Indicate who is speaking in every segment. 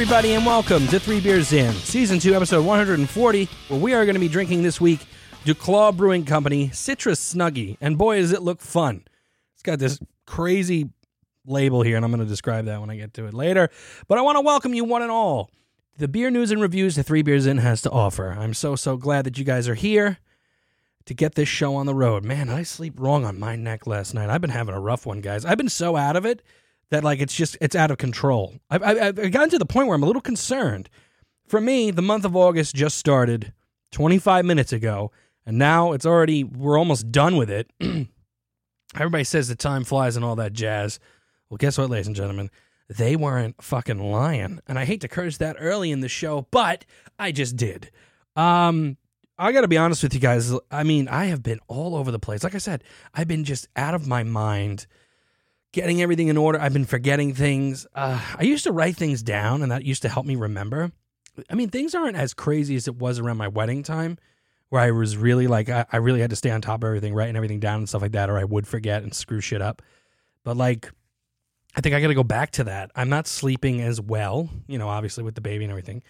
Speaker 1: everybody, and welcome to Three Beers In, Season 2, Episode 140, where we are going to be drinking this week Duclaw Brewing Company Citrus Snuggie. And boy, does it look fun. It's got this crazy label here, and I'm going to describe that when I get to it later. But I want to welcome you, one and all, the beer news and reviews that Three Beers In has to offer. I'm so, so glad that you guys are here to get this show on the road. Man, I sleep wrong on my neck last night. I've been having a rough one, guys. I've been so out of it that like it's just it's out of control. I've, I've, gotten to the point where I'm a little concerned. For me, the month of August just started 25 minutes ago, and now it's already we're almost done with it. Everybody says the time flies and all that jazz. Well, guess what, ladies and gentlemen? They weren't fucking lying. And I hate to curse that early in the show, but I just did. Um, I got to be honest with you guys. I mean, I have been all over the place. Like I said, I've been just out of my mind getting everything in order. I've been forgetting things. Uh, I used to write things down, and that used to help me remember. I mean, things aren't as crazy as it was around my wedding time, where I was really like, I, I really had to stay on top of everything, writing everything down and stuff like that, or I would forget and screw shit up. But like, I think I got to go back to that. I'm not sleeping as well, you know, obviously with the baby and everything.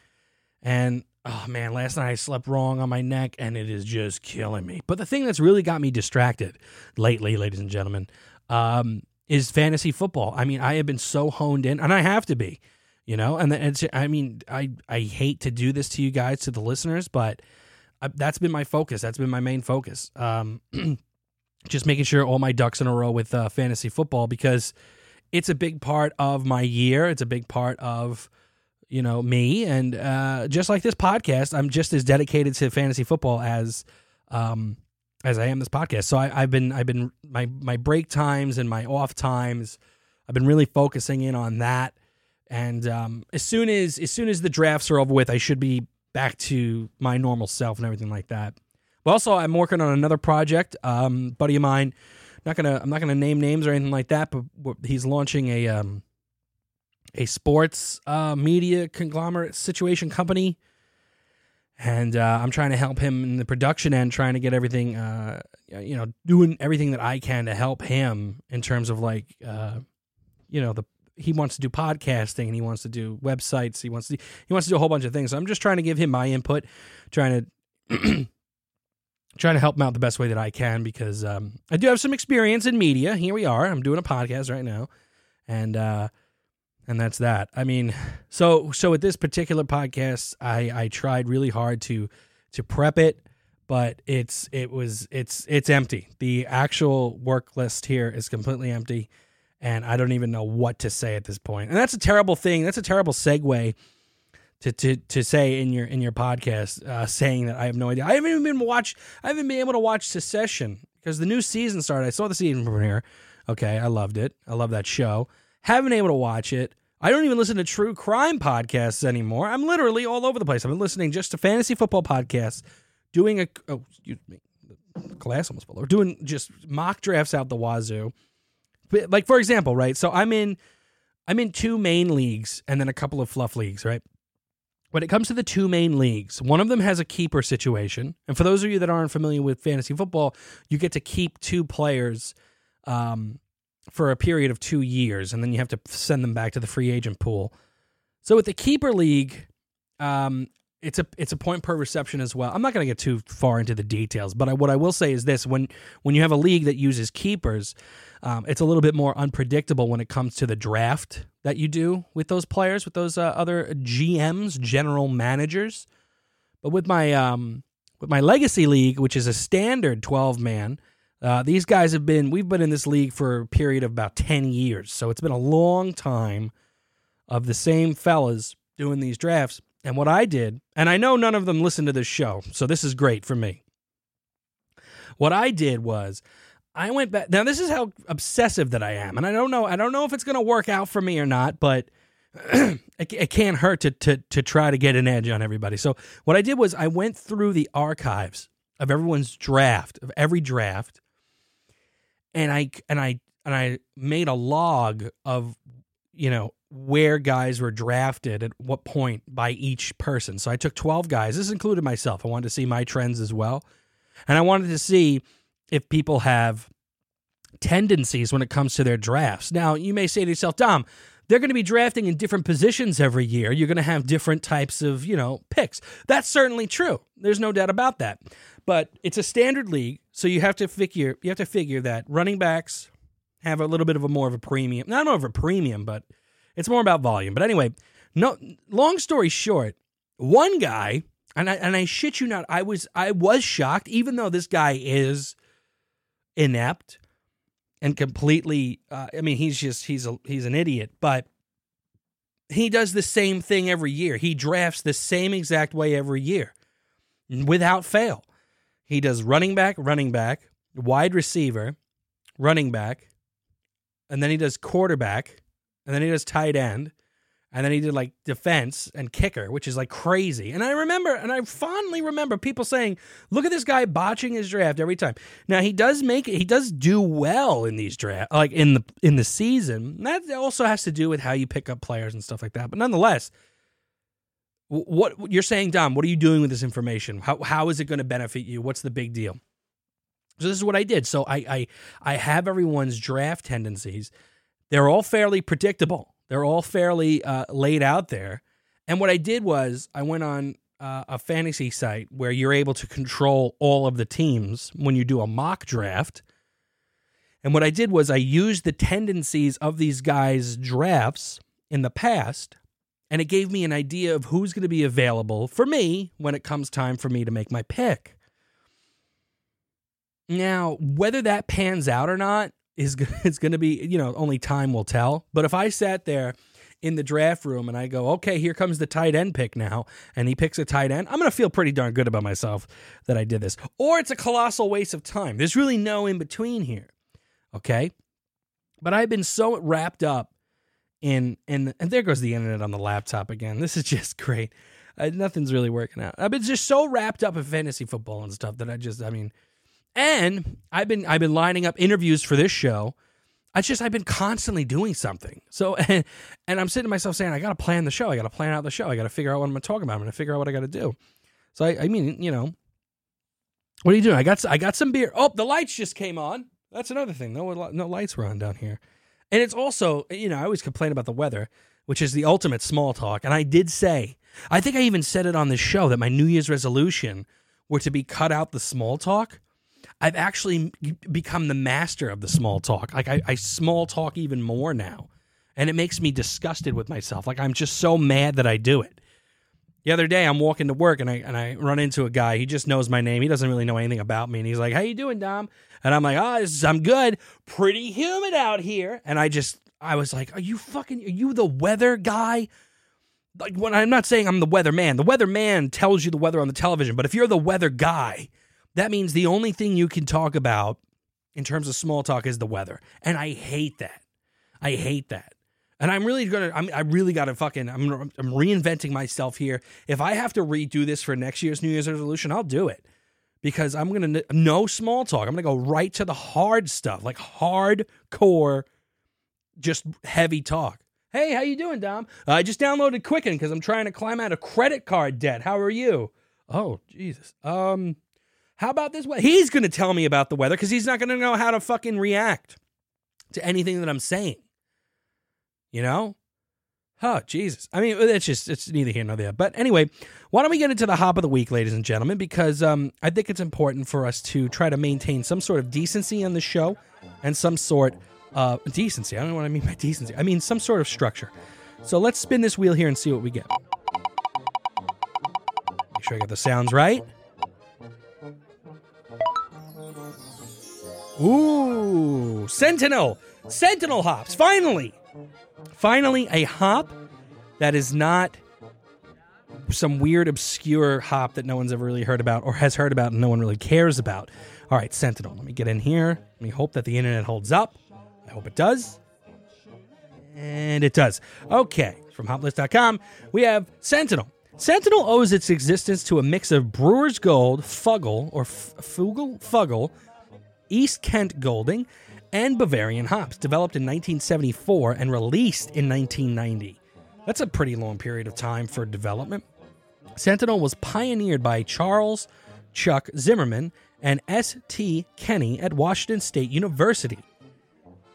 Speaker 1: And oh man, last night I slept wrong on my neck and it is just killing me. But the thing that's really got me distracted lately, ladies and gentlemen, um, is fantasy football. I mean, I have been so honed in, and I have to be, you know. And it's, I mean, I I hate to do this to you guys, to the listeners, but I, that's been my focus. That's been my main focus. Um, just making sure all my ducks in a row with uh, fantasy football because it's a big part of my year. It's a big part of you know me, and uh, just like this podcast, I'm just as dedicated to fantasy football as um, as I am this podcast. So I, have been I've been my my break times and my off times. I've been really focusing in on that. And um, as soon as as soon as the drafts are over with, I should be back to my normal self and everything like that. But also, I'm working on another project. Um, buddy of mine, not gonna I'm not gonna name names or anything like that, but he's launching a um, a sports uh, media conglomerate situation company and uh, I'm trying to help him in the production end, trying to get everything, uh, you know, doing everything that I can to help him in terms of like, uh, you know, the he wants to do podcasting and he wants to do websites. He wants to he wants to do a whole bunch of things. So I'm just trying to give him my input, trying to trying to help him out the best way that I can because um, I do have some experience in media. Here we are. I'm doing a podcast right now, and uh, and that's that. I mean, so so with this particular podcast, I I tried really hard to to prep it, but it's it was it's it's empty. The actual work list here is completely empty, and I don't even know what to say at this point. And that's a terrible thing. That's a terrible segue to to to say in your in your podcast, uh, saying that I have no idea. I haven't even been watch. I haven't been able to watch Succession because the new season started. I saw the season premiere. Okay, I loved it. I love that show. Haven't been able to watch it. I don't even listen to true crime podcasts anymore. I'm literally all over the place. I've been listening just to fantasy football podcasts, doing a oh excuse me, class almost. Or doing just mock drafts out the wazoo. But like for example, right? So I'm in I'm in two main leagues and then a couple of fluff leagues, right? When it comes to the two main leagues, one of them has a keeper situation. And for those of you that aren't familiar with fantasy football, you get to keep two players um, for a period of two years, and then you have to send them back to the free agent pool. So with the keeper league, um, it's a it's a point per reception as well. I'm not going to get too far into the details, but I, what I will say is this: when when you have a league that uses keepers, um, it's a little bit more unpredictable when it comes to the draft that you do with those players, with those uh, other GMs, general managers. But with my um, with my legacy league, which is a standard 12 man, uh, these guys have been, we've been in this league for a period of about 10 years. So it's been a long time of the same fellas doing these drafts. And what I did, and I know none of them listen to this show, so this is great for me. What I did was I went back. Now, this is how obsessive that I am. And I don't know, I don't know if it's going to work out for me or not, but it, it can't hurt to, to, to try to get an edge on everybody. So what I did was I went through the archives of everyone's draft, of every draft, and I and I and I made a log of you know where guys were drafted at what point by each person. So I took 12 guys. This included myself. I wanted to see my trends as well. And I wanted to see if people have tendencies when it comes to their drafts. Now, you may say to yourself, Dom, they're going to be drafting in different positions every year. You're going to have different types of, you know, picks. That's certainly true. There's no doubt about that. But it's a standard league, so you have to figure you have to figure that running backs have a little bit of a more of a premium. Not more of a premium, but it's more about volume. But anyway, no long story short, one guy, and I and I shit you not, I was I was shocked, even though this guy is inept and completely uh, I mean he's just he's a he's an idiot, but he does the same thing every year. He drafts the same exact way every year without fail. He does running back, running back, wide receiver, running back, and then he does quarterback, and then he does tight end, and then he did like defense and kicker, which is like crazy. And I remember, and I fondly remember people saying, "Look at this guy botching his draft every time." Now he does make it; he does do well in these draft, like in the in the season. That also has to do with how you pick up players and stuff like that. But nonetheless, what you're saying, Dom? What are you doing with this information? How how is it going to benefit you? What's the big deal? So this is what I did. So I I I have everyone's draft tendencies. They're all fairly predictable they're all fairly uh, laid out there. And what I did was I went on uh, a fantasy site where you're able to control all of the teams when you do a mock draft. And what I did was I used the tendencies of these guys' drafts in the past, and it gave me an idea of who's going to be available for me when it comes time for me to make my pick. Now, whether that pans out or not, is it's going to be you know only time will tell. But if I sat there in the draft room and I go, okay, here comes the tight end pick now, and he picks a tight end, I'm going to feel pretty darn good about myself that I did this. Or it's a colossal waste of time. There's really no in between here. Okay. But I've been so wrapped up in, and and there goes the internet on the laptop again. This is just great. Uh, nothing's really working out. I've been just so wrapped up in fantasy football and stuff that I just, I mean, and I've been I've been lining up interviews for this show. I just I've been constantly doing something. So and, and I'm sitting to myself saying, I gotta plan the show. I gotta plan out the show. I gotta figure out what I'm gonna talk about. I'm gonna figure out what I gotta do. So I, I mean, you know, what are you doing? I got I got some beer. Oh, the lights just came on. That's another thing. No no lights were on down here. And it's also, you know, I always complain about the weather, which is the ultimate small talk. And I did say, I think I even said it on this show that my New Year's resolution were to be cut out the small talk I've actually become the master of the small talk. Like I, I small talk even more now, and it makes me disgusted with myself. Like I'm just so mad that I do it. The other day, I'm walking to work and I and I run into a guy. He just knows my name. He doesn't really know anything about me, and he's like, "How you doing, Dom?" And I'm like, "Ah, oh, I'm good. Pretty humid out here." And I just, I was like, "Are you fucking? Are you the weather guy?" Like when I'm not saying I'm the weather man. The weather man tells you the weather on the television, but if you're the weather guy, that means the only thing you can talk about in terms of small talk is the weather. And I hate that. I hate that. And I'm really gonna. I'm, I really gotta fucking. I'm. I'm reinventing myself here. If I have to redo this for next year's New Year's resolution, I'll do it because I'm gonna no small talk. I'm gonna go right to the hard stuff, like hardcore, just heavy talk. Hey, how you doing, Dom? I just downloaded Quicken because I'm trying to climb out of credit card debt. How are you? Oh, Jesus. Um, how about this weather? He's to tell me about the weather because he's not to know how to fucking react to anything that I'm saying. You know? Oh, Jesus. I mean, it's just, it's neither here nor there. But anyway, why don't we get into the hop of the week, ladies and gentlemen? Because um, I think it's important for us to try to maintain some sort of decency on the show and some sort of decency. I don't know what I mean by decency. I mean some sort of structure. So let's spin this wheel here and see what we get. Make sure I got the sounds right. Ooh, Sentinel. Sentinel hops. Finally. Finally, a hop that is not some weird, obscure hop that no one's ever really heard about or has heard about and no one really cares about. All right, Sentinel. Let me get in here. Let me hope that the internet holds up. I hope it does. And it does. Okay, from hoplist.com, we have Sentinel. Sentinel owes its existence to a mix of Brewer's Gold, Fuggle, or F- Fuggle, Fuggle, East Kent Golding, and Bavarian hops, developed in 1974 and released in 1990. That's a pretty long period of time for development. Sentinel was pioneered by Charles Chuck Zimmerman and S.T. Kenny at Washington State University.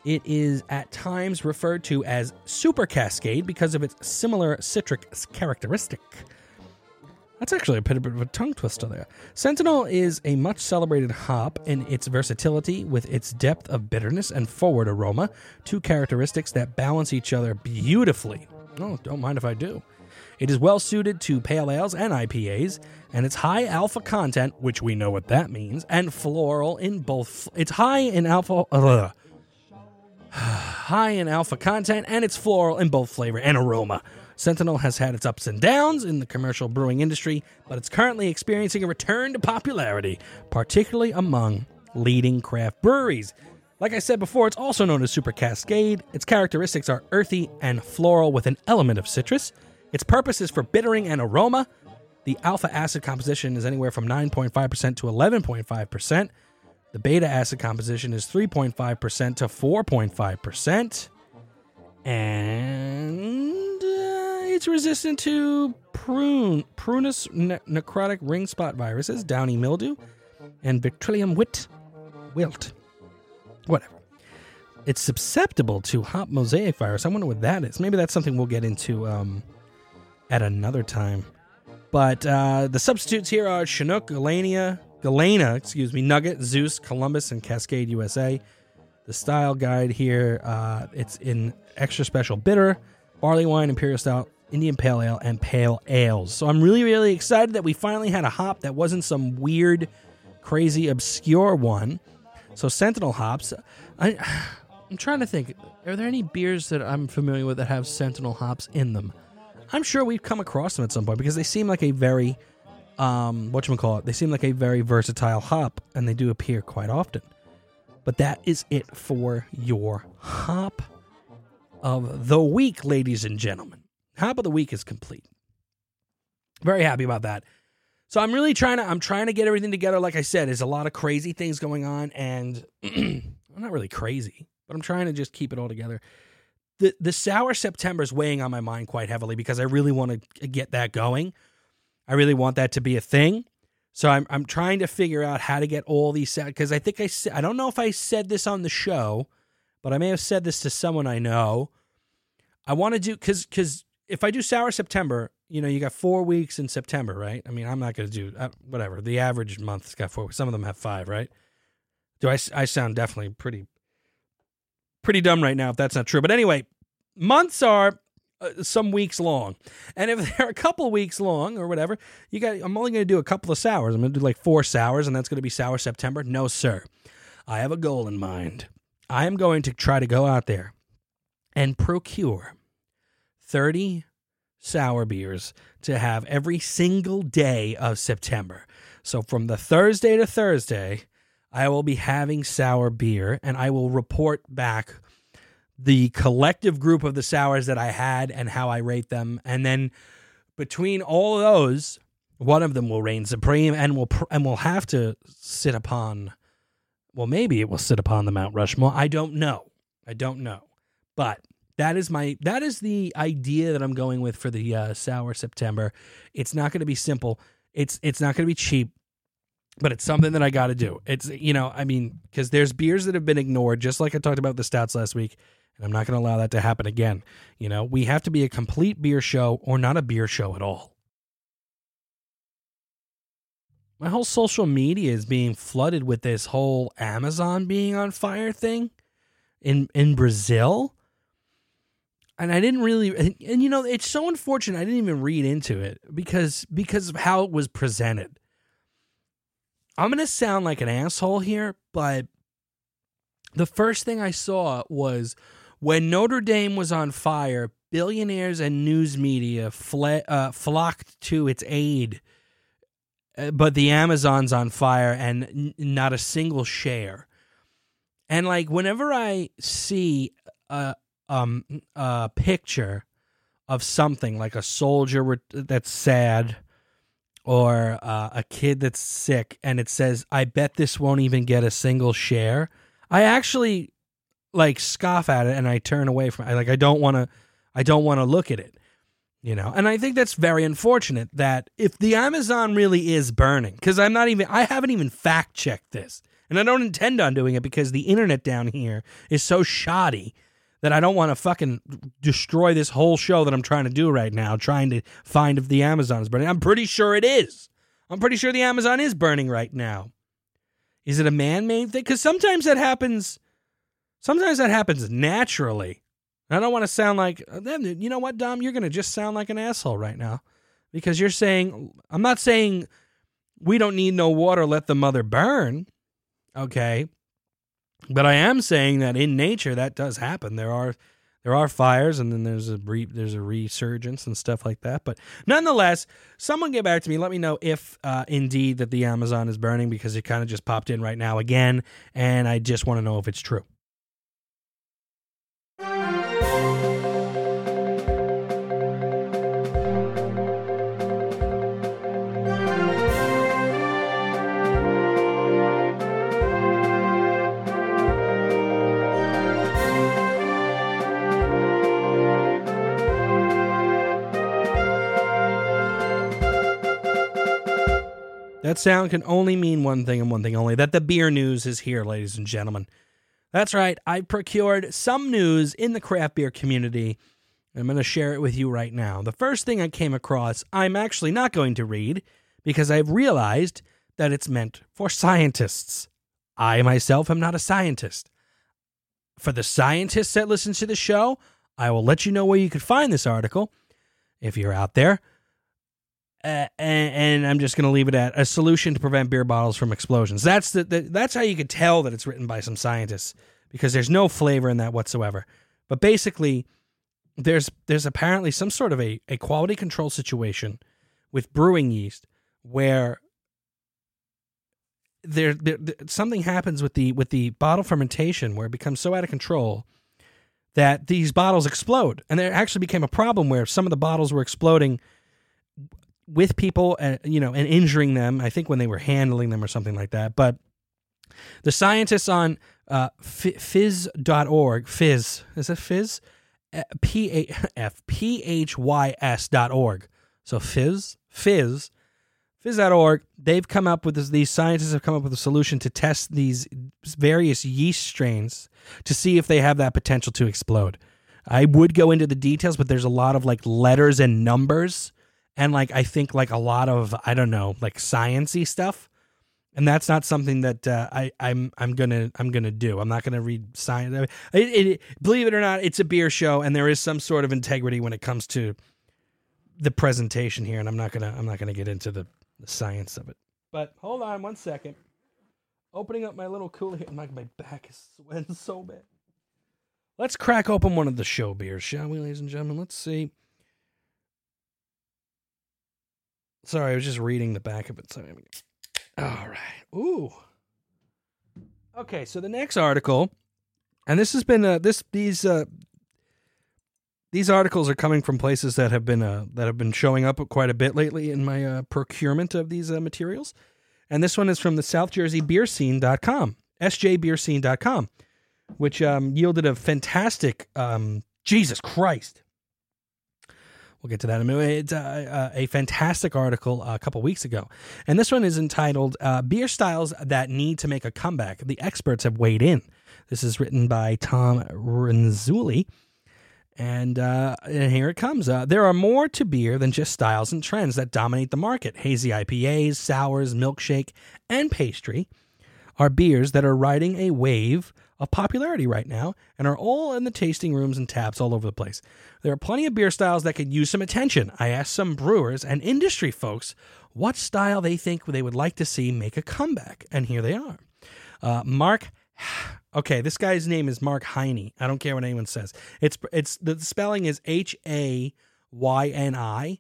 Speaker 1: It is at times referred to as Super Cascade because of its similar citric characteristic. That's actually a bit, of a tongue twister there. Sentinel is a much celebrated hop in its versatility with its depth of bitterness and forward aroma, two characteristics that balance each other beautifully. Oh, don't mind if I do. It is well suited to pale ales and IPAs, and its high alpha content, which we know what that means, and floral in both. It's high in alpha. High in alpha content, and it's floral in both flavor and aroma. Sentinel has had its ups and downs in the commercial brewing industry, but it's currently experiencing a return to popularity, particularly among leading craft breweries. Like I said before, it's also known as Super Cascade. Its characteristics are earthy and floral with an element of citrus. Its purpose is for bittering and aroma. The alpha acid composition is anywhere from 9.5% to 11.5%. The beta acid composition is 3.5% to 4.5%. And uh, it's resistant to prune, prunus ne- necrotic ring spot viruses, downy mildew, and Victrillium wit, wilt. Whatever. It's susceptible to hop mosaic virus. I wonder what that is. Maybe that's something we'll get into um, at another time. But uh, the substitutes here are Chinook, Galania, Galena, excuse me, Nugget, Zeus, Columbus, and Cascade USA. The style guide here, uh, it's in extra special bitter, barley wine, imperial stout, Indian pale ale, and pale ales. So I'm really, really excited that we finally had a hop that wasn't some weird, crazy, obscure one. So Sentinel hops. I, I'm trying to think. Are there any beers that I'm familiar with that have Sentinel hops in them? I'm sure we've come across them at some point because they seem like a very, um, what you call it? They seem like a very versatile hop, and they do appear quite often. But that is it for your hop of the week, ladies and gentlemen. Hop of the week is complete. Very happy about that. So I'm really trying to I'm trying to get everything together. Like I said, there's a lot of crazy things going on, and I'm not really crazy, but I'm trying to just keep it all together. The the sour September is weighing on my mind quite heavily because I really want to get that going. I really want that to be a thing. So I'm I'm trying to figure out how to get all these because I think I I don't know if I said this on the show, but I may have said this to someone I know. I want to do because because if I do sour September, you know, you got four weeks in September, right? I mean, I'm not going to do uh, whatever. The average month's got four. Some of them have five, right? Do I? I sound definitely pretty pretty dumb right now if that's not true. But anyway, months are uh, some weeks long. And if they're a couple weeks long or whatever, you got I'm only going to do a couple of sours. I'm going to do like four sours and that's going to be sour September. No, sir. I have a goal in mind. I am going to try to go out there and procure 30 sour beers to have every single day of September. So from the Thursday to Thursday, I will be having sour beer and I will report back the collective group of the sours that I had and how I rate them. And then between all those, one of them will reign supreme and will pr- and will have to sit upon well maybe it will sit upon the Mount Rushmore. I don't know. I don't know. But that is my that is the idea that I'm going with for the uh, sour September. It's not going to be simple. It's it's not going to be cheap, but it's something that I got to do. It's you know I mean because there's beers that have been ignored, just like I talked about the stouts last week, and I'm not going to allow that to happen again. You know we have to be a complete beer show or not a beer show at all. My whole social media is being flooded with this whole Amazon being on fire thing in in Brazil and I didn't really and, and, you know it's so unfortunate I didn't even read into it because because of how it was presented. I'm going to sound like an asshole here, but the first thing I saw was when Notre Dame was on fire, billionaires and news media fle- uh, flocked to its aid. Uh, but the Amazon's on fire and n- not a single share. And like whenever I see a, um a picture of something like a soldier that's sad or uh, a kid that's sick and it says i bet this won't even get a single share i actually like scoff at it and i turn away from it like i don't want to i don't want to look at it you know and i think that's very unfortunate that if the amazon really is burning because i'm not even i haven't even fact checked this And I don't intend on doing it because the internet down here is so shoddy that I don't want to fucking destroy this whole show that I'm trying to do right now, trying to find if the Amazon is burning. I'm pretty sure it is. I'm pretty sure the Amazon is burning right now. Is it a man made thing? Because sometimes that happens. Sometimes that happens naturally. I don't want to sound like, you know what, Dom? You're going to just sound like an asshole right now because you're saying, I'm not saying we don't need no water, let the mother burn. Okay. But I am saying that in nature that does happen. There are there are fires and then there's a re, there's a resurgence and stuff like that. But nonetheless, someone get back to me. Let me know if uh, indeed that the Amazon is burning because it kind of just popped in right now again, and I just want to know if it's true. That sound can only mean one thing and one thing only that the beer news is here, ladies and gentlemen. That's right, I procured some news in the craft beer community. I'm going to share it with you right now. The first thing I came across, I'm actually not going to read because I've realized that it's meant for scientists. I myself am not a scientist. For the scientists that listen to the show, I will let you know where you can find this article if you're out there. And, and, I'm just going to leave it at a solution to prevent beer bottles from explosions. That's the, the, that's how you could tell that it's written by some scientists because there's no flavor in that whatsoever. But basically, there's there's apparently some sort of a, a quality control situation with brewing yeast where there, there, there something happens with the with the bottle fermentation where it becomes so out of control that these bottles explode, and there actually became a problem where some of the bottles were exploding with people, and you know, and injuring them. I think when they were handling them or something like that. But the scientists on uh, phys.org, phys, is it phys? Uh, P F P H Y S dot org. So phys, phys, phys.org. They've come up with this, these scientists have come up with a solution to test these various yeast strains to see if they have that potential to explode. I would go into the details, but there's a lot of like letters and numbers and like I think like a lot of I don't know like sciency stuff, and that's not something that uh, I I'm I'm gonna I'm gonna do. I'm not gonna read science. It, it, believe it or not, it's a beer show, and there is some sort of integrity when it comes to the presentation here, and I'm not gonna I'm not gonna get into the, the science of it. But hold on one second. Opening up my little cooler my my back is sweating so bad. Let's crack open one of the show beers, shall we, ladies and gentlemen? Let's see. Sorry, I was just reading the back of it. So, all right. Ooh. Okay, so the next article, and this has been uh, this these uh, these articles are coming from places that have been uh, that have been showing up quite a bit lately in my uh, procurement of these uh, materials. And this one is from the South Jersey Beer Scene.com, sjbeerscene.com, which um, yielded a fantastic um, Jesus Christ We'll get to that in a minute. It's a, uh, uh, a fantastic article a couple weeks ago. And this one is entitled uh, Beer Styles That Need to Make a Comeback. The experts have weighed in. This is written by Tom Renzulli. And, uh, and here it comes. Uh, there are more to beer than just styles and trends that dominate the market. Hazy IPAs, sours, milkshake, and pastry are beers that are riding a wave of popularity right now and are all in the tasting rooms and taps all over the place. There are plenty of beer styles that could use some attention. I asked some brewers and industry folks what style they think they would like to see make a comeback, and here they are. Uh, Mark, okay, this guy's name is Mark Heine. I don't care what anyone says. It's it's the spelling is H A Y N I.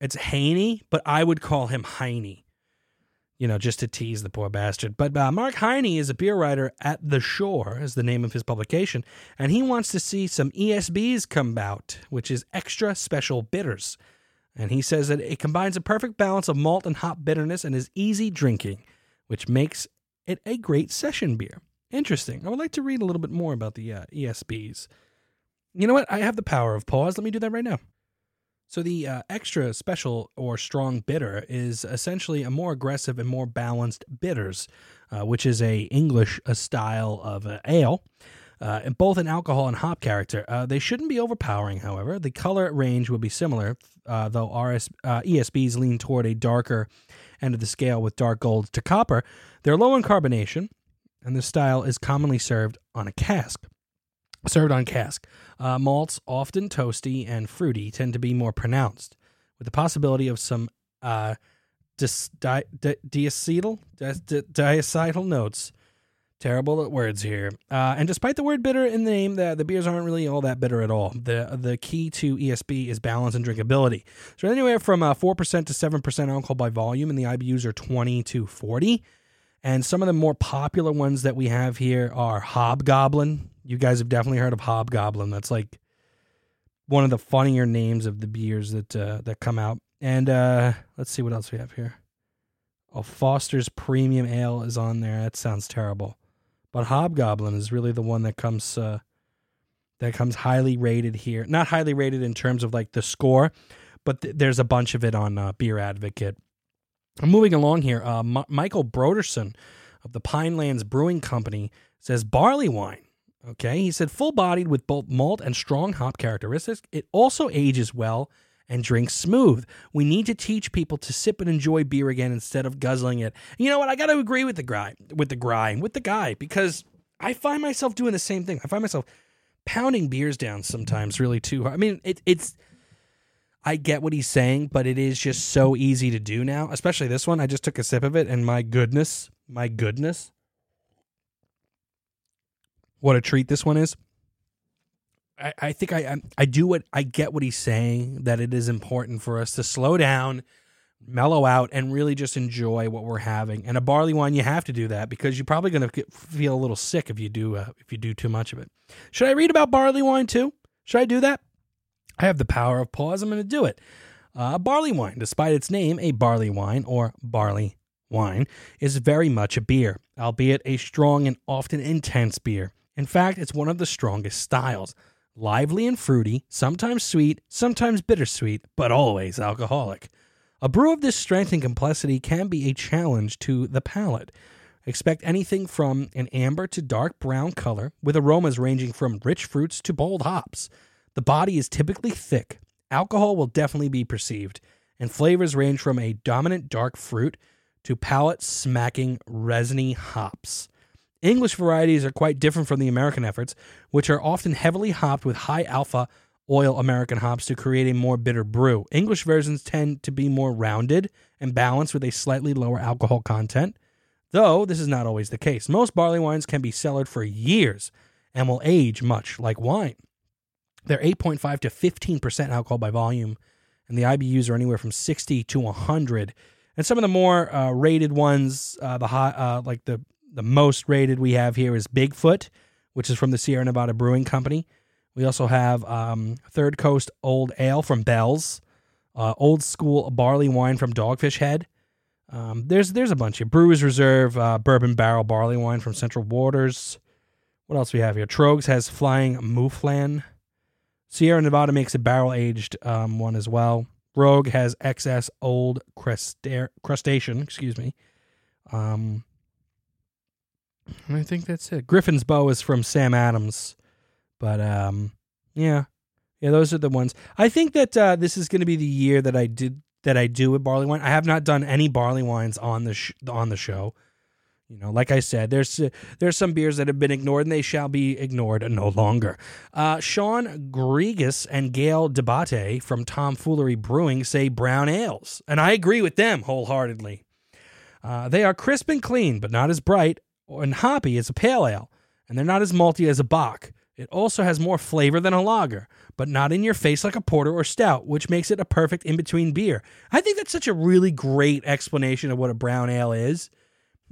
Speaker 1: It's Haney, but I would call him Heine you know, just to tease the poor bastard. But uh, Mark Heine is a beer writer at The Shore, is the name of his publication, and he wants to see some ESBs come out, which is extra special bitters. And he says that it combines a perfect balance of malt and hop bitterness and is easy drinking, which makes it a great session beer. Interesting. I would like to read a little bit more about the uh, ESBs. You know what? I have the power of pause. Let me do that right now. So the uh, extra special or strong bitter is essentially a more aggressive and more balanced bitters, uh, which is a English a style of uh, ale. Uh, both in alcohol and hop character. Uh, they shouldn't be overpowering, however. The color range will be similar, uh, though RS, ESBs lean toward a darker end of the scale with dark gold to copper. They're low in carbonation, and the style is commonly served on a cask served on cask. Uh, malts, often toasty and fruity, tend to be more pronounced, with the possibility of some uh, dis- di- di- diacetyl, di- diacetyl notes. Terrible at words here. Uh, and despite the word bitter in the name, the, the beers aren't really all that bitter at all. The the key to ESB is balance and drinkability. So anywhere from uh, 4% to 7% alcohol by volume, and the IBUs are 20 to 40. And some of the more popular ones that we have here are Hobgoblin, you guys have definitely heard of Hobgoblin. That's like one of the funnier names of the beers that uh, that come out. And uh, let's see what else we have here. Oh, Foster's Premium Ale is on there. That sounds terrible, but Hobgoblin is really the one that comes uh, that comes highly rated here. Not highly rated in terms of like the score, but th- there's a bunch of it on uh, Beer Advocate. I'm moving along here. Uh, M- Michael Broderson of the Pinelands Brewing Company says barley wine Okay, he said full bodied with both malt and strong hop characteristics. It also ages well and drinks smooth. We need to teach people to sip and enjoy beer again instead of guzzling it. You know what? I got to agree with the guy, with the guy, with the guy, because I find myself doing the same thing. I find myself pounding beers down sometimes really too hard. I mean, it, it's. I get what he's saying, but it is just so easy to do now, especially this one. I just took a sip of it, and my goodness, my goodness, what a treat this one is. I, I think I, I do what I get what he's saying that it is important for us to slow down, mellow out, and really just enjoy what we're having. And a barley wine, you have to do that because you're probably going to feel a little sick if you do uh, if you do too much of it. Should I read about barley wine too? Should I do that? I have the power of pause. I'm going to do it. Uh, barley wine, despite its name, a barley wine or barley wine, is very much a beer, albeit a strong and often intense beer. In fact, it's one of the strongest styles. Lively and fruity, sometimes sweet, sometimes bittersweet, but always alcoholic. A brew of this strength and complexity can be a challenge to the palate. Expect anything from an amber to dark brown color, with aromas ranging from rich fruits to bold hops. The body is typically thick. Alcohol will definitely be perceived, and flavors range from a dominant dark fruit to palate smacking resiny hops. English varieties are quite different from the American efforts, which are often heavily hopped with high alpha oil American hops to create a more bitter brew. English versions tend to be more rounded and balanced with a slightly lower alcohol content, though this is not always the case. Most barley wines can be cellared for years and will age much like wine. They're 8.5 to 15% alcohol by volume, and the IBUs are anywhere from 60 to 100. And some of the more uh, rated ones, uh, the high, uh, like the the most rated we have here is Bigfoot, which is from the Sierra Nevada Brewing Company. We also have um, Third Coast Old Ale from Bell's, uh, Old School Barley Wine from Dogfish Head. Um, there's there's a bunch of Brewers Reserve uh, Bourbon Barrel Barley Wine from Central Waters. What else we have here? Trogs has Flying Mouflon. Sierra Nevada makes a barrel aged um, one as well. Rogue has XS Old Crusta- Crustacean. Excuse me. Um, I think that's it. Griffin's Bow is from Sam Adams, but um, yeah, yeah, those are the ones. I think that uh, this is going to be the year that I did that I do with barley wine. I have not done any barley wines on the sh- on the show. You know, like I said, there's uh, there's some beers that have been ignored, and they shall be ignored no longer. Uh, Sean Grigas and Gail Debate from Tomfoolery Brewing say brown ales, and I agree with them wholeheartedly. Uh, they are crisp and clean, but not as bright and hoppy as a pale ale, and they're not as malty as a bock. It also has more flavor than a lager, but not in your face like a porter or stout, which makes it a perfect in between beer. I think that's such a really great explanation of what a brown ale is.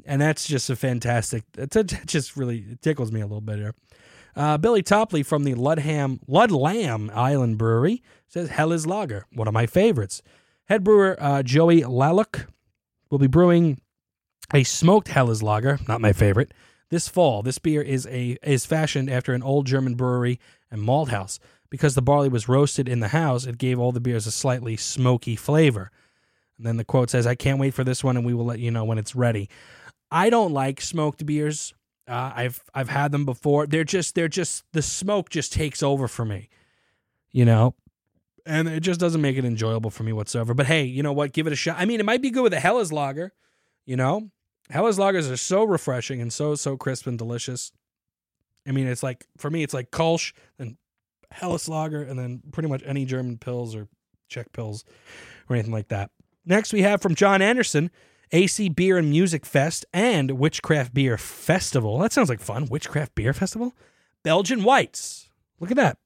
Speaker 1: And that's just a fantastic, it just really tickles me a little bit here. Uh, Billy Topley from the Ludham, Ludlam Island Brewery says Helles Lager, one of my favorites. Head brewer uh, Joey Laluk will be brewing a smoked Helles Lager, not my favorite, this fall. This beer is a is fashioned after an old German brewery and malt house, Because the barley was roasted in the house, it gave all the beers a slightly smoky flavor. And then the quote says, I can't wait for this one and we will let you know when it's ready. I don't like smoked beers. Uh, I've I've had them before. They're just they're just the smoke just takes over for me. You know? And it just doesn't make it enjoyable for me whatsoever. But hey, you know what? Give it a shot. I mean, it might be good with a Helles lager, you know? Helles lagers are so refreshing and so so crisp and delicious. I mean, it's like for me, it's like Kolsch and Helles lager, and then pretty much any German pils or Czech pils or anything like that. Next, we have from John Anderson, AC Beer and Music Fest and Witchcraft Beer Festival. That sounds like fun. Witchcraft Beer Festival, Belgian Whites. Look at that.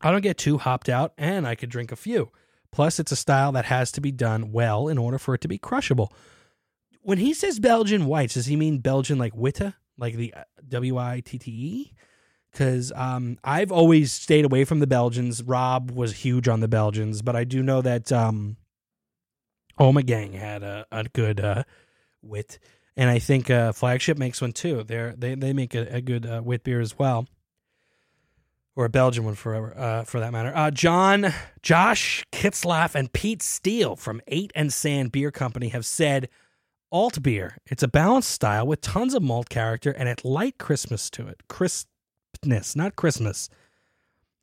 Speaker 1: I don't get too hopped out, and I could drink a few. Plus, it's a style that has to be done well in order for it to be crushable. When he says Belgian whites, does he mean Belgian like Witte, like the uh, W I T T E? Because um, I've always stayed away from the Belgians. Rob was huge on the Belgians, but I do know that um, gang had a, a good uh, wit, and I think uh, Flagship makes one too. They're, they they make a, a good uh, wit beer as well or a Belgian one forever, uh, for that matter. Uh, John, Josh Kitzlaff, and Pete Steele from Eight and Sand Beer Company have said alt beer. It's a balanced style with tons of malt character and it light Christmas to it. Crispness, not Christmas.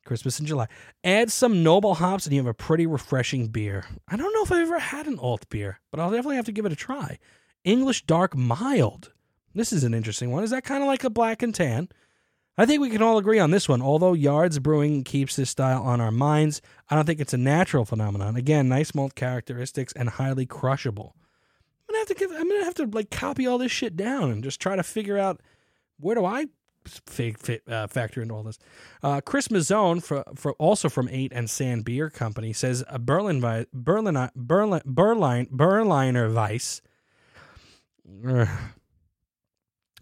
Speaker 1: Christmas in July. Add some noble hops and you have a pretty refreshing beer. I don't know if I've ever had an alt beer, but I'll definitely have to give it a try. English dark mild. This is an interesting one. Is that kind of like a black and tan? I think we can all agree on this one. Although Yards Brewing keeps this style on our minds, I don't think it's a natural phenomenon. Again, nice malt characteristics and highly crushable. I'm gonna have to give. I'm gonna have to like copy all this shit down and just try to figure out where do I fit, uh, factor into all this. Uh, Chris Mazzone, for, for also from Eight and Sand Beer Company, says a Berlin Berlin Berlin Berlin Berliner Weiss.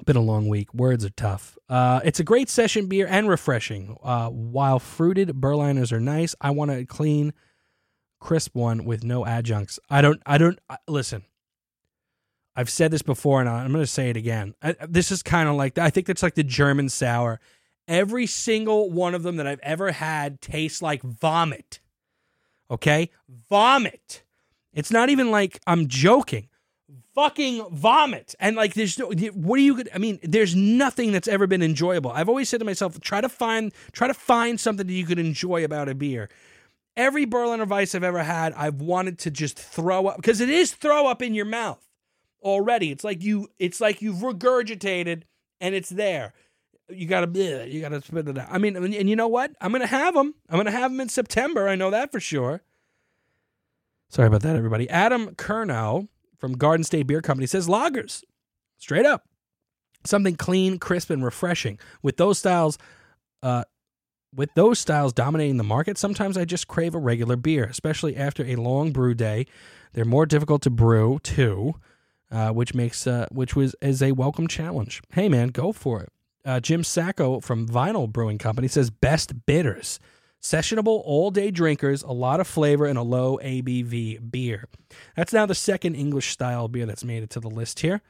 Speaker 1: Been a long week. Words are tough. Uh, it's a great session beer and refreshing. Uh, while fruited Berliners are nice, I want a clean, crisp one with no adjuncts. I don't. I don't. I, listen. I've said this before, and I'm going to say it again. I, this is kind of like I think it's like the German sour. Every single one of them that I've ever had tastes like vomit. Okay, vomit. It's not even like I'm joking fucking vomit. And like, there's no, what are you, I mean, there's nothing that's ever been enjoyable. I've always said to myself, try to find, try to find something that you could enjoy about a beer. Every Berliner Weiss I've ever had, I've wanted to just throw up because it is throw up in your mouth already. It's like you, it's like you've regurgitated and it's there. You gotta, you gotta spit it out. I mean, and you know what? I'm gonna have them. I'm gonna have them in September. I know that for sure. Sorry about that, everybody. Adam Kernow from Garden State Beer Company says lagers. Straight up. Something clean, crisp, and refreshing. With those styles, uh, with those styles dominating the market, sometimes I just crave a regular beer, especially after a long brew day. They're more difficult to brew too, uh, which makes uh, which was is a welcome challenge. Hey man, go for it. Uh, Jim Sacco from Vinyl Brewing Company says best bitters. Sessionable all day drinkers, a lot of flavor, and a low ABV beer. That's now the second English style beer that's made it to the list here.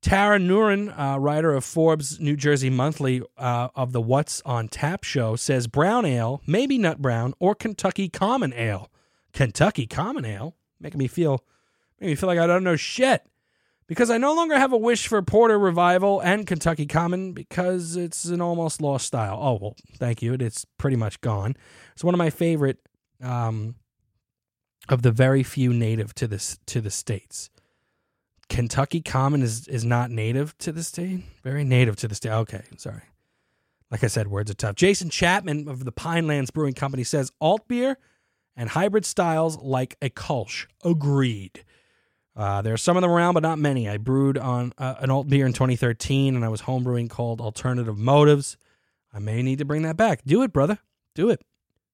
Speaker 1: Tara Nurin, uh, writer of Forbes New Jersey Monthly uh, of the What's on Tap show, says brown ale, maybe nut brown, or Kentucky Common Ale. Kentucky Common Ale, making me feel, making me feel like I don't know shit because I no longer have a wish for Porter Revival and Kentucky Common because it's an almost lost style. Oh, well, thank you. It's pretty much gone. It's one of my favorite um, of the very few native to this to the states. Kentucky Common is is not native to the state. Very native to the state. Okay, sorry. Like I said, words are tough. Jason Chapman of the Pinelands Brewing Company says alt beer and hybrid styles like a Kolsch. Agreed. Uh, there are some of them around, but not many. I brewed on uh, an alt beer in 2013, and I was homebrewing called Alternative Motives. I may need to bring that back. Do it, brother. Do it.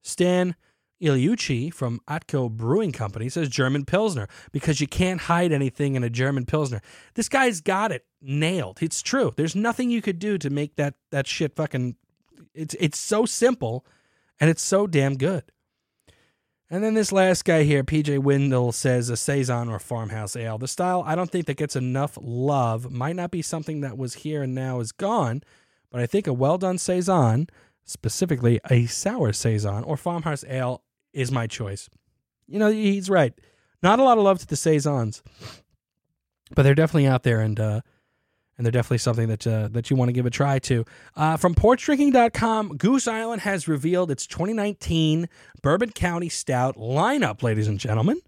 Speaker 1: Stan Iliucci from Atco Brewing Company says German Pilsner because you can't hide anything in a German Pilsner. This guy's got it nailed. It's true. There's nothing you could do to make that that shit fucking. It's it's so simple, and it's so damn good. And then this last guy here, PJ Windle, says a Saison or farmhouse ale. The style I don't think that gets enough love. Might not be something that was here and now is gone, but I think a well done Saison specifically a sour saison or farmhouse ale is my choice. You know, he's right. Not a lot of love to the saisons, but they're definitely out there, and uh, and they're definitely something that uh, that you want to give a try to. Uh, from porchdrinking.com, Goose Island has revealed its 2019 Bourbon County Stout lineup, ladies and gentlemen.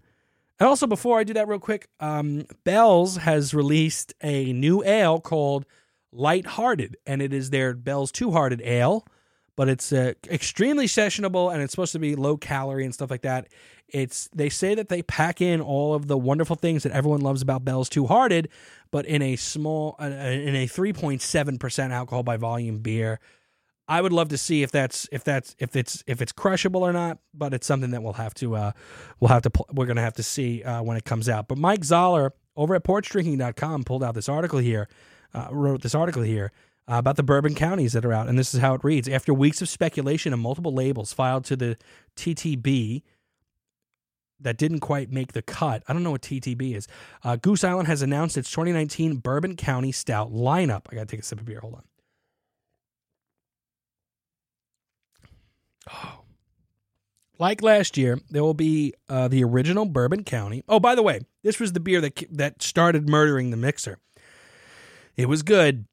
Speaker 1: And also, before I do that, real quick, um, Bell's has released a new ale called Lighthearted, and it is their Bell's Two Hearted Ale, but it's uh, extremely sessionable and it's supposed to be low calorie and stuff like that. It's they say that they pack in all of the wonderful things that everyone loves about Bell's Two Hearted, but in a small, uh, in a three point seven percent alcohol by volume beer. I would love to see if that's if that's if it's if it's crushable or not, but it's something that we'll have to uh we'll have to we're gonna have to see uh, when it comes out. But Mike Zoller over at porchdrinking.com pulled out this article here, uh, wrote this article here uh, about the bourbon counties that are out, and this is how it reads: After weeks of speculation and multiple labels filed to the TTB that didn't quite make the cut, I don't know what TTB is. Uh, Goose Island has announced its 2019 Bourbon County Stout lineup. I gotta take a sip of beer. Hold on. Oh. Like last year, there will be uh, the original Bourbon County. Oh, by the way, this was the beer that that started murdering the mixer. It was good,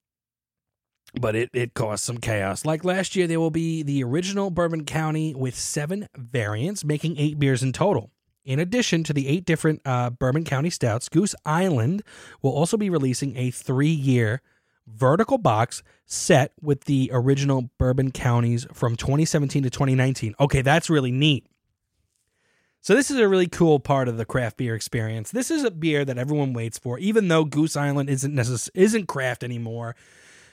Speaker 1: but it, it caused some chaos. Like last year, there will be the original Bourbon County with seven variants, making eight beers in total. In addition to the eight different uh, Bourbon County stouts, Goose Island will also be releasing a three year vertical box set with the original bourbon counties from 2017 to 2019. Okay, that's really neat. So this is a really cool part of the craft beer experience. This is a beer that everyone waits for, even though Goose Island isn't necess- isn't craft anymore.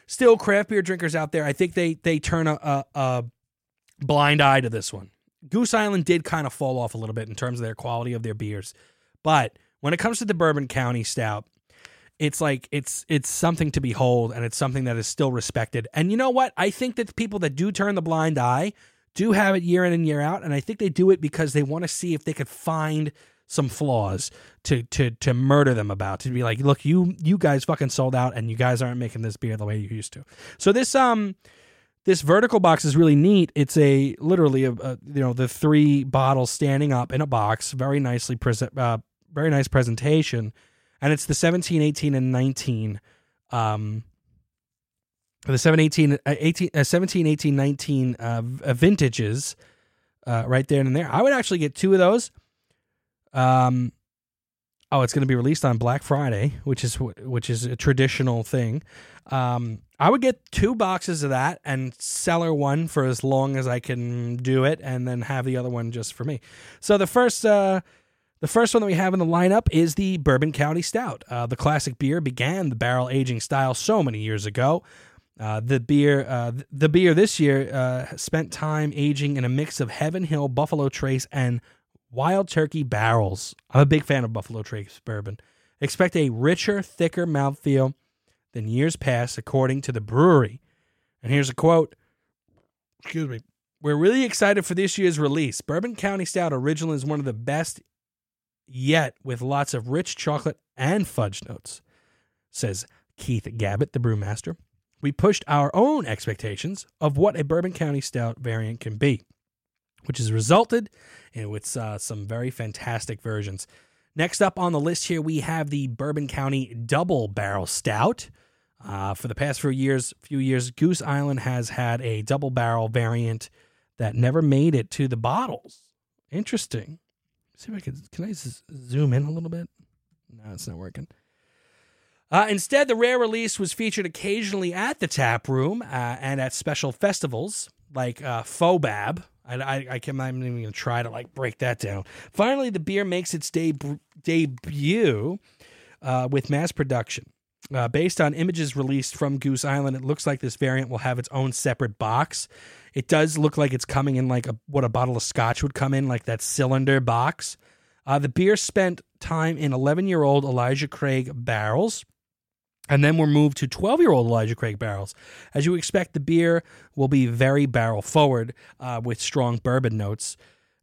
Speaker 1: Still, craft beer drinkers out there, I think they they turn a, a, a blind eye to this one. Goose Island did kind of fall off a little bit in terms of their quality of their beers, but when it comes to the Bourbon County Stout, it's like it's it's something to behold and it's something that is still respected. And you know what? I think that people that do turn the blind eye do have it year in and year out and I think they do it because they want to see if they could find some flaws to to to murder them about to be like, "Look, you you guys fucking sold out and you guys aren't making this beer the way you used to." So this um this vertical box is really neat. It's a literally a, a you know the three bottles standing up in a box, very nicely present, uh, very nice presentation and it's the 17, 18, and 19. Um, the 17, uh, 18, uh, 17, 18, 19 uh, uh, vintages uh, right there and there. I would actually get two of those. Um, oh, it's going to be released on Black Friday, which is which is a traditional thing. Um, I would get two boxes of that and cellar one for as long as I can do it, and then have the other one just for me. So the first uh, the first one that we have in the lineup is the Bourbon County Stout. Uh, the classic beer began the barrel aging style so many years ago. Uh, the beer, uh, the beer this year uh, spent time aging in a mix of Heaven Hill, Buffalo Trace, and Wild Turkey barrels. I'm a big fan of Buffalo Trace bourbon. Expect a richer, thicker mouthfeel than years past, according to the brewery. And here's a quote. Excuse me. We're really excited for this year's release. Bourbon County Stout Original is one of the best yet with lots of rich chocolate and fudge notes, says Keith Gabbett, the brewmaster. We pushed our own expectations of what a Bourbon County Stout variant can be, which has resulted in with uh, some very fantastic versions. Next up on the list here, we have the Bourbon County Double Barrel Stout. Uh, for the past few years, few years, Goose Island has had a double barrel variant that never made it to the bottles. Interesting see if I can. Can I zoom in a little bit? No, it's not working. Uh, instead, the rare release was featured occasionally at the tap room uh, and at special festivals like uh, Fobab. I, I, I can, I'm even to try to like break that down. Finally, the beer makes its deb- debut uh, with mass production. Uh, based on images released from Goose Island, it looks like this variant will have its own separate box it does look like it's coming in like a, what a bottle of scotch would come in, like that cylinder box. Uh, the beer spent time in 11 year old Elijah Craig barrels and then we're moved to 12 year old Elijah Craig barrels. As you expect, the beer will be very barrel forward uh, with strong bourbon notes.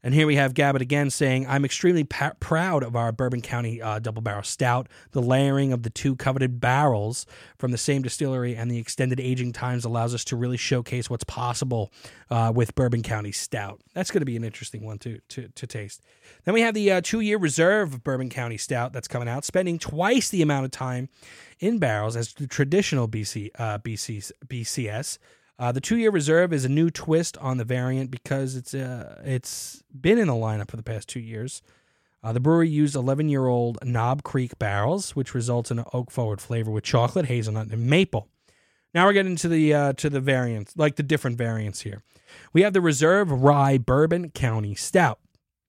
Speaker 1: And here we have Gabbett again saying, I'm extremely proud of our Bourbon County uh, Double Barrel Stout. The layering of the two coveted barrels from the same distillery and the extended aging times allows us to really showcase what's possible uh, with Bourbon County Stout. That's going to be an interesting one to, to, to taste. Then we have the uh, two year reserve Bourbon County Stout that's coming out, spending twice the amount of time in barrels as the traditional BC, uh, BC, BCS. Uh, the two year reserve is a new twist on the variant because it's uh, it's been in the lineup for the past two years. Uh, the brewery used 11 year old Knob Creek barrels, which results in an oak forward flavor with chocolate, hazelnut, and maple. Now we're getting to the uh, to the variants, like the different variants here. We have the Reserve Rye Bourbon County Stout.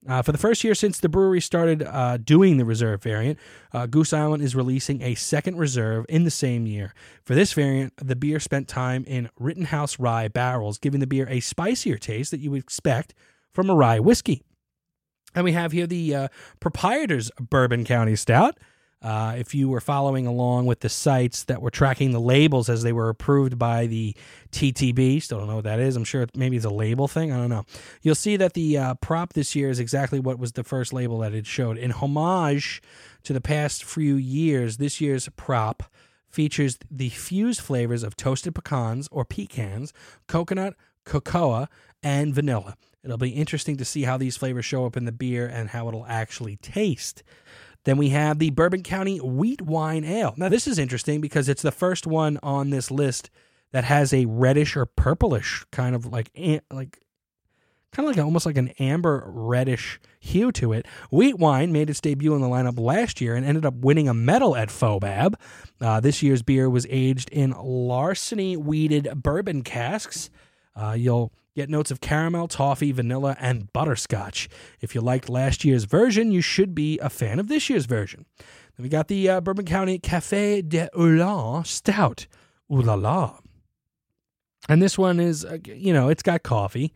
Speaker 1: Uh, for the first year since the brewery started uh, doing the reserve variant, uh, Goose Island is releasing a second reserve in the same year. For this variant, the beer spent time in Rittenhouse rye barrels, giving the beer a spicier taste that you would expect from a rye whiskey. And we have here the uh, proprietor's Bourbon County Stout. Uh, if you were following along with the sites that were tracking the labels as they were approved by the TTB, still don't know what that is. I'm sure maybe it's a label thing. I don't know. You'll see that the uh, prop this year is exactly what was the first label that it showed. In homage to the past few years, this year's prop features the fused flavors of toasted pecans or pecans, coconut, cocoa, and vanilla. It'll be interesting to see how these flavors show up in the beer and how it'll actually taste. Then we have the Bourbon County Wheat Wine Ale. Now, this is interesting because it's the first one on this list that has a reddish or purplish kind of like like kind of like almost like an amber reddish hue to it. Wheat wine made its debut in the lineup last year and ended up winning a medal at FOBAB. Uh, this year's beer was aged in Larceny wheated bourbon casks. Uh, you'll Get notes of caramel, toffee, vanilla, and butterscotch. If you liked last year's version, you should be a fan of this year's version. Then we got the uh, Bourbon County Cafe de Olla Stout. Ooh la la. And this one is, uh, you know, it's got coffee.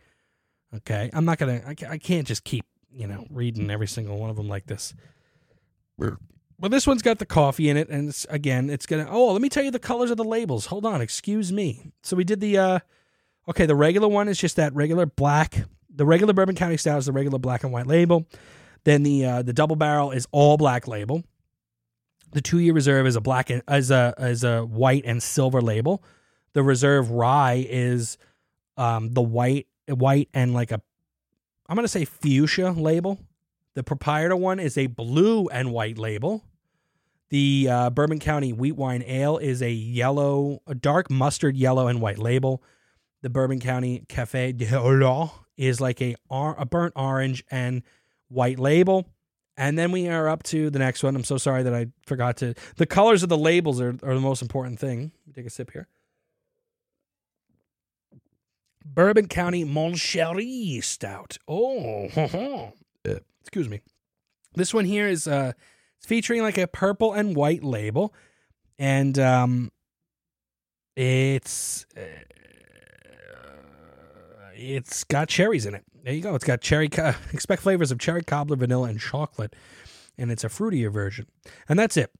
Speaker 1: Okay. I'm not going to, I can't just keep, you know, reading every single one of them like this. But this one's got the coffee in it. And it's, again, it's going to, oh, let me tell you the colors of the labels. Hold on. Excuse me. So we did the, uh, Okay, the regular one is just that regular black. The regular Bourbon County Stout is the regular black and white label. Then the uh, the double barrel is all black label. The two year reserve is a black and, as a as a white and silver label. The reserve rye is um, the white white and like a I'm gonna say fuchsia label. The proprietor one is a blue and white label. The uh, Bourbon County Wheat Wine Ale is a yellow, a dark mustard yellow and white label the Bourbon County Cafe de Olla is like a, a burnt orange and white label. And then we are up to the next one. I'm so sorry that I forgot to. The colors of the labels are, are the most important thing. Take a sip here. Bourbon County Mon Chéri Stout. Oh, excuse me. This one here is uh, it's featuring like a purple and white label, and um, it's uh, it's got cherries in it. There you go. It's got cherry. Co- expect flavors of cherry cobbler, vanilla, and chocolate, and it's a fruitier version. And that's it.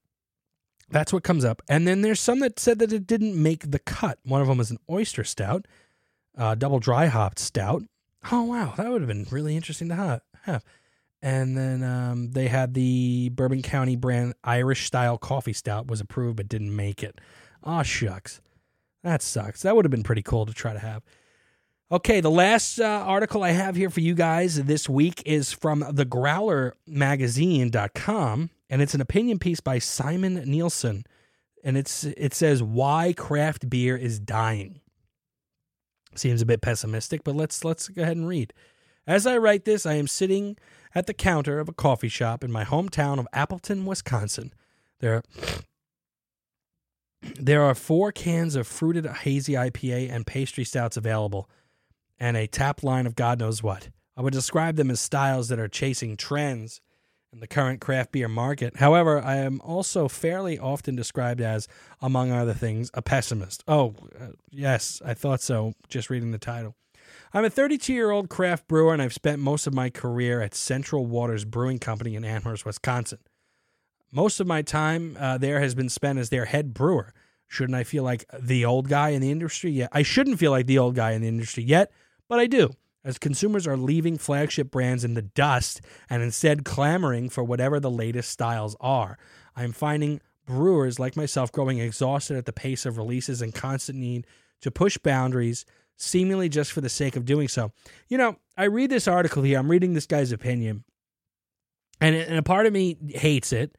Speaker 1: That's what comes up. And then there's some that said that it didn't make the cut. One of them is an oyster stout, uh, double dry hopped stout. Oh wow, that would have been really interesting to have. And then um, they had the Bourbon County brand Irish style coffee stout was approved but didn't make it. Oh shucks, that sucks. That would have been pretty cool to try to have. Okay, the last uh, article I have here for you guys this week is from thegrowlermagazine.com, and it's an opinion piece by Simon Nielsen. And it's it says why craft beer is dying. Seems a bit pessimistic, but let's let's go ahead and read. As I write this, I am sitting at the counter of a coffee shop in my hometown of Appleton, Wisconsin. There there are four cans of fruited hazy IPA and pastry stouts available and a tap line of God knows what. I would describe them as styles that are chasing trends in the current craft beer market. However, I am also fairly often described as, among other things, a pessimist. Oh, uh, yes, I thought so, just reading the title. I'm a 32 year old craft brewer, and I've spent most of my career at Central Waters Brewing Company in Amherst, Wisconsin. Most of my time uh, there has been spent as their head brewer. Shouldn't I feel like the old guy in the industry? Yeah, I shouldn't feel like the old guy in the industry yet, but I do. as consumers are leaving flagship brands in the dust and instead clamoring for whatever the latest styles are. I'm finding brewers like myself growing exhausted at the pace of releases and constant need to push boundaries, seemingly just for the sake of doing so. You know, I read this article here, I'm reading this guy's opinion, and, and a part of me hates it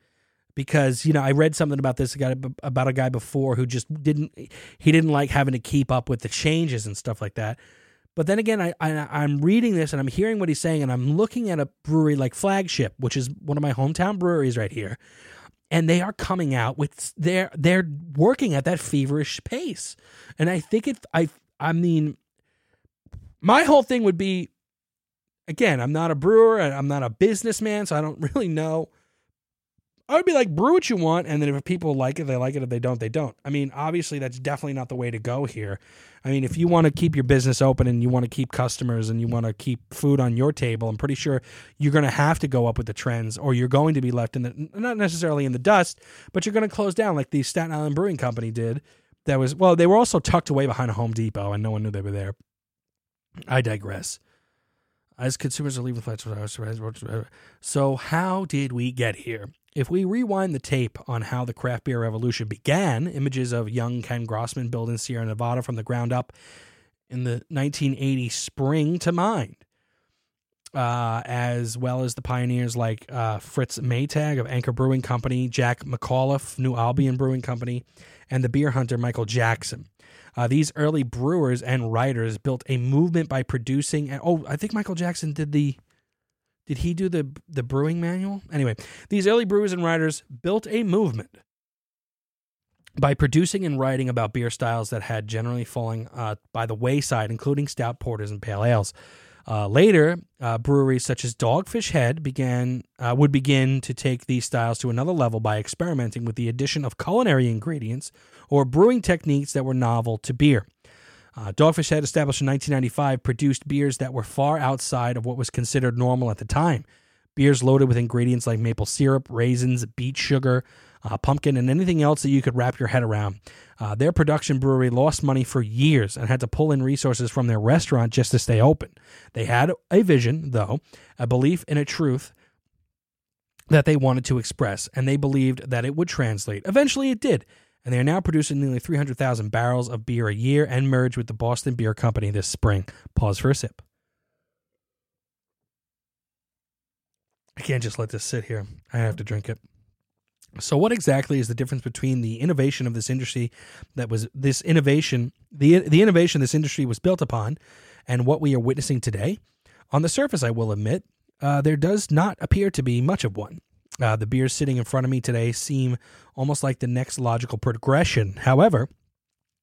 Speaker 1: because you know I read something about this guy about a guy before who just didn't he didn't like having to keep up with the changes and stuff like that. But then again, I, I am reading this and I'm hearing what he's saying, and I'm looking at a brewery like Flagship, which is one of my hometown breweries right here, and they are coming out with they're they're working at that feverish pace, and I think it I I mean, my whole thing would be, again, I'm not a brewer, I'm not a businessman, so I don't really know I would be like, brew what you want, and then if people like it, they like it. If they don't, they don't. I mean, obviously, that's definitely not the way to go here. I mean, if you want to keep your business open and you want to keep customers and you want to keep food on your table, I'm pretty sure you're going to have to go up with the trends, or you're going to be left in the not necessarily in the dust, but you're going to close down like the Staten Island Brewing Company did. That was well, they were also tucked away behind a Home Depot, and no one knew they were there. I digress. As consumers are leaving the so how did we get here? If we rewind the tape on how the craft beer revolution began, images of young Ken Grossman building Sierra Nevada from the ground up in the 1980 spring to mind, uh, as well as the pioneers like uh, Fritz Maytag of Anchor Brewing Company, Jack McAuliffe, New Albion Brewing Company, and the beer hunter Michael Jackson. Uh, these early brewers and writers built a movement by producing. And, oh, I think Michael Jackson did the did he do the the brewing manual? Anyway, these early brewers and writers built a movement by producing and writing about beer styles that had generally fallen uh, by the wayside, including stout porters and pale ales. Uh, later, uh, breweries such as Dogfish Head began uh, would begin to take these styles to another level by experimenting with the addition of culinary ingredients or brewing techniques that were novel to beer. Uh, Dogfish Head, established in 1995, produced beers that were far outside of what was considered normal at the time. Beers loaded with ingredients like maple syrup, raisins, beet sugar, uh, pumpkin, and anything else that you could wrap your head around. Uh, their production brewery lost money for years and had to pull in resources from their restaurant just to stay open. They had a vision, though, a belief in a truth that they wanted to express, and they believed that it would translate. Eventually, it did and they are now producing nearly 300,000 barrels of beer a year and merged with the Boston Beer Company this spring. Pause for a sip. I can't just let this sit here. I have to drink it. So, what exactly is the difference between the innovation of this industry that was this innovation, the the innovation this industry was built upon, and what we are witnessing today? On the surface, I will admit, uh, there does not appear to be much of one. Uh, the beers sitting in front of me today seem almost like the next logical progression. However,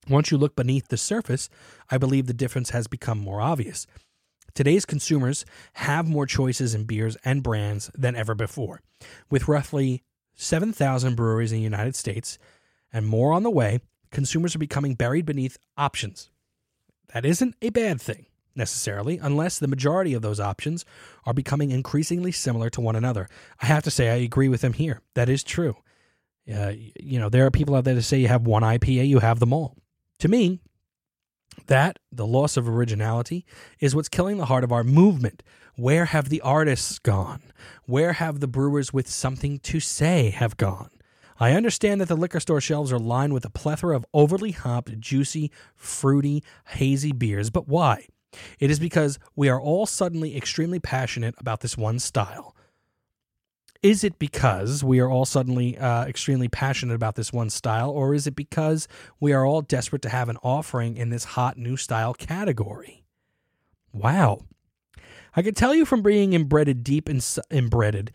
Speaker 1: once you look beneath the surface, I believe the difference has become more obvious. Today's consumers have more choices in beers and brands than ever before. With roughly 7,000 breweries in the United States and more on the way, consumers are becoming buried beneath options. That isn't a bad thing necessarily, unless the majority of those options are becoming increasingly similar to one another. I have to say, I agree with him here. That is true. Uh, you know, there are people out there that say you have one IPA, you have them all. To me, that, the loss of originality, is what's killing the heart of our movement. Where have the artists gone? Where have the brewers with something to say have gone? I understand that the liquor store shelves are lined with a plethora of overly hopped, juicy, fruity, hazy beers, but why? It is because we are all suddenly extremely passionate about this one style. Is it because we are all suddenly uh, extremely passionate about this one style, or is it because we are all desperate to have an offering in this hot new style category? Wow. I can tell you from being embedded deep in, embedded,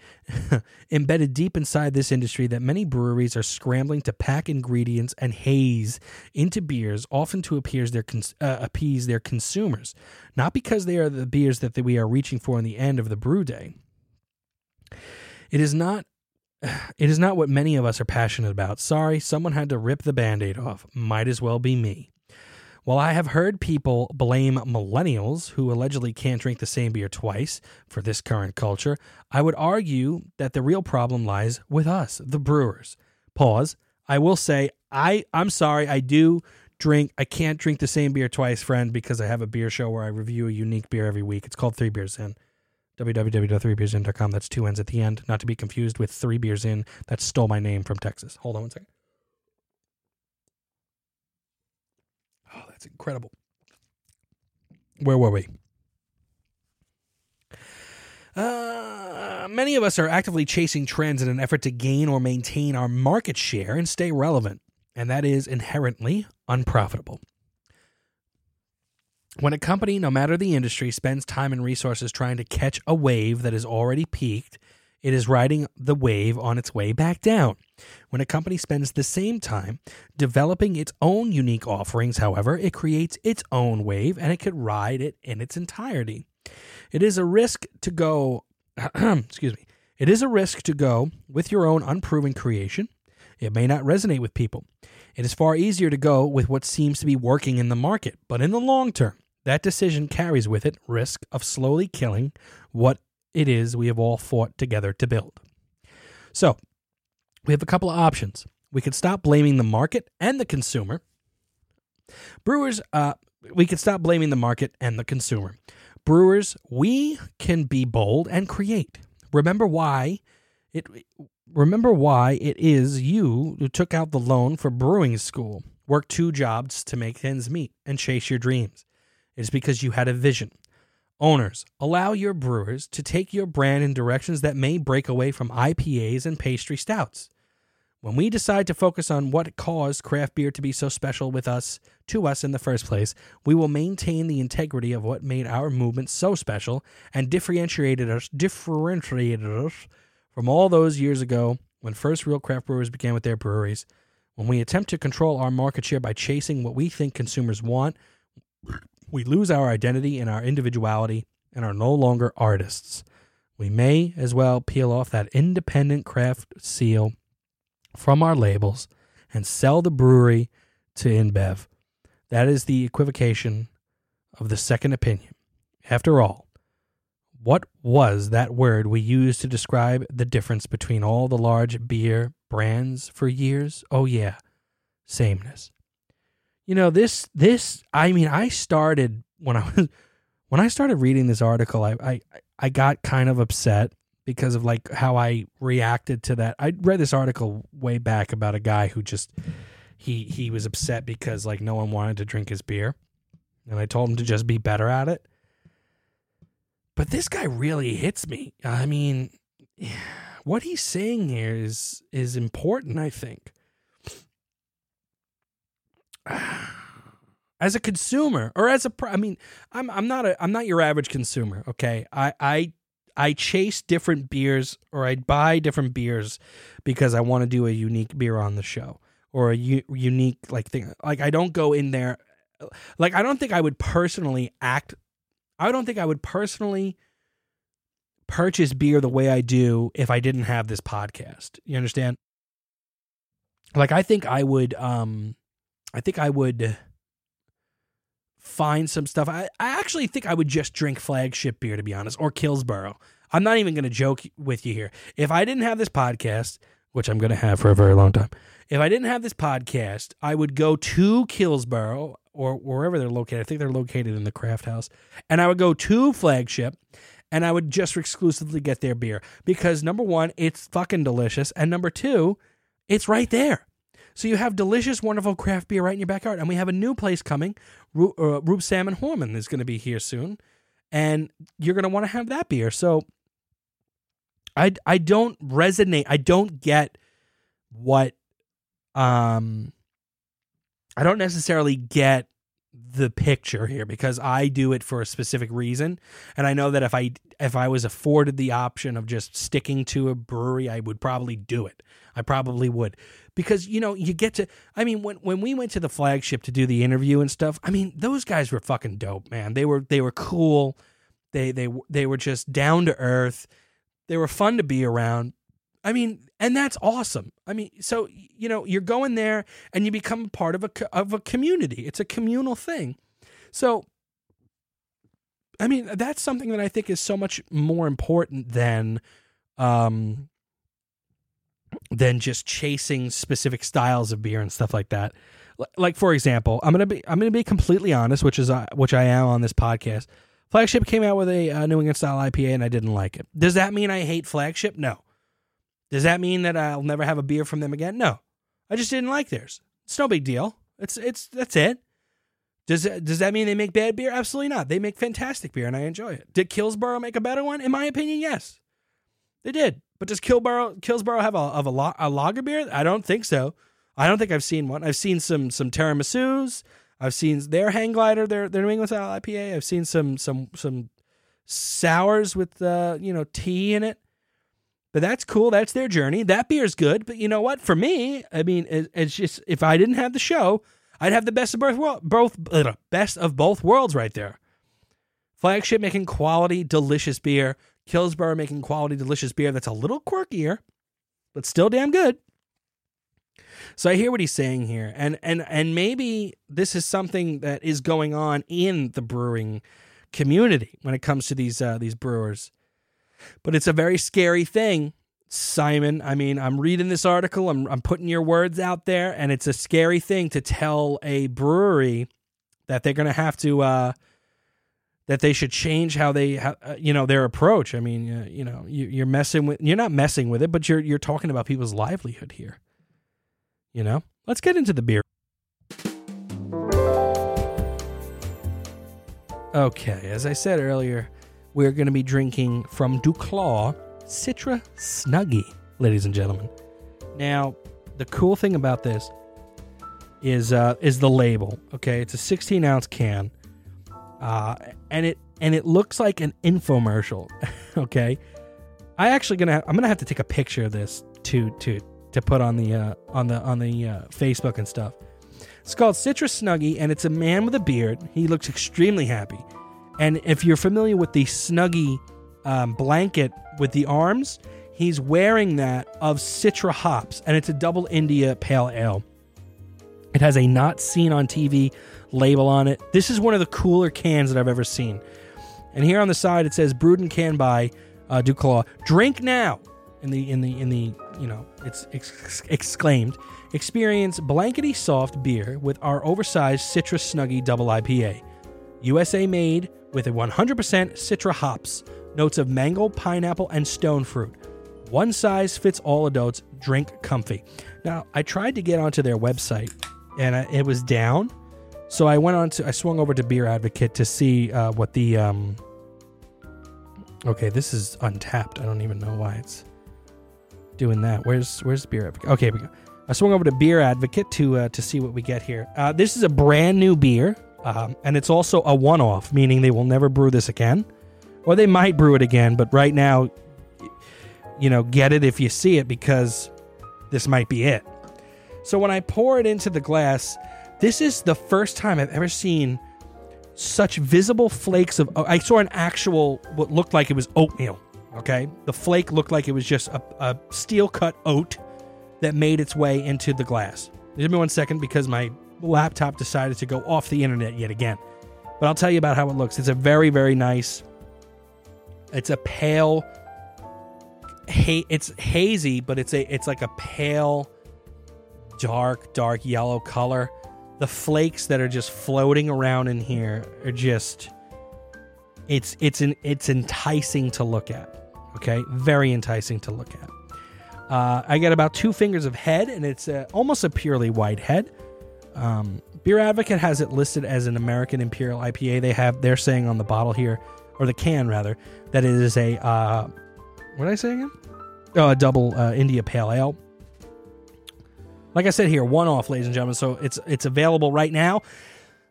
Speaker 1: embedded deep inside this industry that many breweries are scrambling to pack ingredients and haze into beers, often to appease their uh, appease their consumers, not because they are the beers that we are reaching for in the end of the brew day. It is not it is not what many of us are passionate about. Sorry, someone had to rip the band-aid off. Might as well be me. While I have heard people blame millennials who allegedly can't drink the same beer twice for this current culture, I would argue that the real problem lies with us, the brewers. Pause. I will say I I'm sorry, I do drink I can't drink the same beer twice, friend, because I have a beer show where I review a unique beer every week. It's called Three Beers In. www.threebeersin.com. That's two N's at the end, not to be confused with Three Beers In. That stole my name from Texas. Hold on one second. That's incredible. Where were we? Uh, many of us are actively chasing trends in an effort to gain or maintain our market share and stay relevant, and that is inherently unprofitable. When a company, no matter the industry, spends time and resources trying to catch a wave that is already peaked, it is riding the wave on its way back down. When a company spends the same time developing its own unique offerings, however, it creates its own wave and it could ride it in its entirety. It is a risk to go, excuse me, it is a risk to go with your own unproven creation. It may not resonate with people. It is far easier to go with what seems to be working in the market, but in the long term, that decision carries with it risk of slowly killing what it is we have all fought together to build. So, we have a couple of options. We could stop blaming the market and the consumer. Brewers, uh, we could stop blaming the market and the consumer. Brewers, we can be bold and create. Remember why it remember why it is you who took out the loan for brewing school, worked two jobs to make ends meet, and chase your dreams. It is because you had a vision. Owners, allow your brewers to take your brand in directions that may break away from IPAs and pastry stouts. When we decide to focus on what caused craft beer to be so special with us to us in the first place, we will maintain the integrity of what made our movement so special and differentiated us differentiated us from all those years ago when first real craft brewers began with their breweries. When we attempt to control our market share by chasing what we think consumers want, we lose our identity and our individuality and are no longer artists. We may as well peel off that independent craft seal from our labels and sell the brewery to InBev. That is the equivocation of the second opinion. After all, what was that word we used to describe the difference between all the large beer brands for years? Oh yeah, sameness. You know, this this I mean, I started when I was when I started reading this article, I I, I got kind of upset because of like how I reacted to that. I read this article way back about a guy who just he he was upset because like no one wanted to drink his beer. And I told him to just be better at it. But this guy really hits me. I mean, what he's saying here is is important, I think. As a consumer or as a I mean, I'm I'm not a I'm not your average consumer, okay? I I I chase different beers or I buy different beers because I want to do a unique beer on the show or a u- unique like thing. Like I don't go in there like I don't think I would personally act I don't think I would personally purchase beer the way I do if I didn't have this podcast. You understand? Like I think I would um I think I would find some stuff. I, I actually think I would just drink flagship beer, to be honest, or Kills Boro. I'm not even going to joke with you here. If I didn't have this podcast, which I'm going to have for a very long time, if I didn't have this podcast, I would go to Kills Boro or wherever they're located. I think they're located in the craft house. And I would go to flagship and I would just exclusively get their beer because number one, it's fucking delicious. And number two, it's right there. So you have delicious, wonderful craft beer right in your backyard. And we have a new place coming. Rube, uh, Rube Salmon Horman is going to be here soon. And you're going to want to have that beer. So I, I don't resonate. I don't get what, um, I don't necessarily get the picture here because I do it for a specific reason and I know that if I if I was afforded the option of just sticking to a brewery I would probably do it. I probably would. Because you know, you get to I mean when when we went to the flagship to do the interview and stuff, I mean, those guys were fucking dope, man. They were they were cool. They they they were just down to earth. They were fun to be around. I mean, and that's awesome. I mean, so you know, you're going there and you become part of a of a community. It's a communal thing. So I mean, that's something that I think is so much more important than um than just chasing specific styles of beer and stuff like that. Like for example, I'm gonna be I'm gonna be completely honest, which is uh, which I am on this podcast. Flagship came out with a uh, New England style IPA, and I didn't like it. Does that mean I hate Flagship? No. Does that mean that I'll never have a beer from them again? No. I just didn't like theirs. It's no big deal. It's it's that's it. Does does that mean they make bad beer? Absolutely not. They make fantastic beer, and I enjoy it. Did Kills Boro make a better one? In my opinion, yes, they did. But does Kills Boro Killsborough have a of a, a lager beer? I don't think so. I don't think I've seen one. I've seen some some tiramisu's. I've seen their hang glider, their their New England style IPA. I've seen some some some sours with uh, you know tea in it. But that's cool. That's their journey. That beer's good. But you know what? For me, I mean, it, it's just if I didn't have the show, I'd have the best of both both best of both worlds right there. Flagship making quality, delicious beer. Kills Boro making quality, delicious beer that's a little quirkier, but still damn good. So I hear what he's saying here, and and and maybe this is something that is going on in the brewing community when it comes to these uh, these brewers. But it's a very scary thing, Simon. I mean, I'm reading this article, I'm I'm putting your words out there, and it's a scary thing to tell a brewery that they're going to have to uh, that they should change how they how, uh, you know their approach. I mean, uh, you know, you, you're messing with you're not messing with it, but you're you're talking about people's livelihood here. You know, let's get into the beer. Okay, as I said earlier, we're going to be drinking from Duclaw Citra Snuggie, ladies and gentlemen. Now, the cool thing about this is uh, is the label. Okay, it's a 16 ounce can, uh, and it and it looks like an infomercial. okay, I actually gonna I'm gonna have to take a picture of this to to to put on the uh, on the on the uh, Facebook and stuff. It's called Citrus Snuggie, and it's a man with a beard. He looks extremely happy. And if you're familiar with the Snuggie um, blanket with the arms, he's wearing that of Citra hops, and it's a double India Pale Ale. It has a not seen on TV label on it. This is one of the cooler cans that I've ever seen. And here on the side it says brewed and canned by uh, Duclaw. Drink now. In the in the in the you know it's ex- exclaimed. Experience blankety soft beer with our oversized Citrus Snuggie Double IPA. USA made with a 100% Citra hops, notes of mango, pineapple, and stone fruit. One size fits all adults. Drink comfy. Now, I tried to get onto their website and I, it was down. So I went on to, I swung over to Beer Advocate to see uh, what the, um, okay, this is Untappd. I don't even know why it's doing that. Where's, where's Beer Advocate? Okay, we go. I swung over to Beer Advocate to, uh, to see what we get here. Uh, this is a brand new beer. Um, and it's also a one off, meaning they will never brew this again. Or they might brew it again, but right now, you know, get it if you see it because this might be it. So when I pour it into the glass, this is the first time I've ever seen such visible flakes of. I saw an actual, what looked like it was oatmeal. Okay. The flake looked like it was just a, a steel cut oat that made its way into the glass. Give me one second because my laptop decided to go off the internet yet again. But I'll tell you about how it looks. It's a very, very nice. It's a pale. It's hazy, but it's a it's like a pale, dark, dark yellow color. The flakes that are just floating around in here are just. It's it's an it's enticing to look at. Okay, very enticing to look at. Uh, I get about two fingers of head, and it's a, almost a purely white head. Um, Beer Advocate has it listed as an American Imperial IPA. They have they're saying on the bottle here, or the can rather, that it is a uh, what did I say again? Oh, a double uh, India Pale Ale. Like I said here, one off, ladies and gentlemen. So it's it's available right now.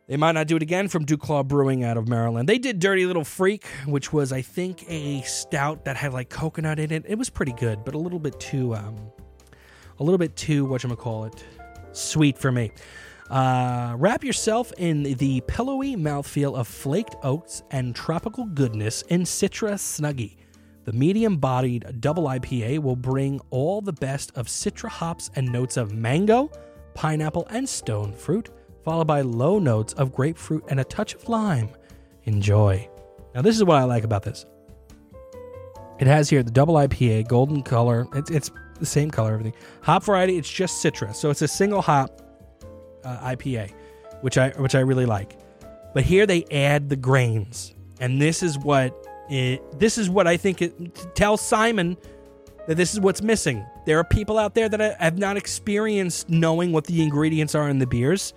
Speaker 1: They might not do it again from Duclaw Brewing out of Maryland. They did Dirty Little Freak, which was I think a stout that had like coconut in it. It was pretty good, but a little bit too um, a little bit too what call it sweet for me. Uh, wrap yourself in the pillowy mouthfeel of flaked oats and tropical goodness in Citra Snuggie. The medium bodied double IPA will bring all the best of Citra hops and notes of mango, pineapple, and stone fruit, followed by low notes of grapefruit and a touch of lime. Enjoy. Now, this is what I like about this. It has here the double IPA, golden color. It's, it's the same color, everything. Hop variety, it's just Citra. So it's a single hop uh, IPA, which I which I really like. But here they add the grains, and this is what it, this is what I think it tells Simon that this is what's missing. There are people out there that have not experienced knowing what the ingredients are in the beers.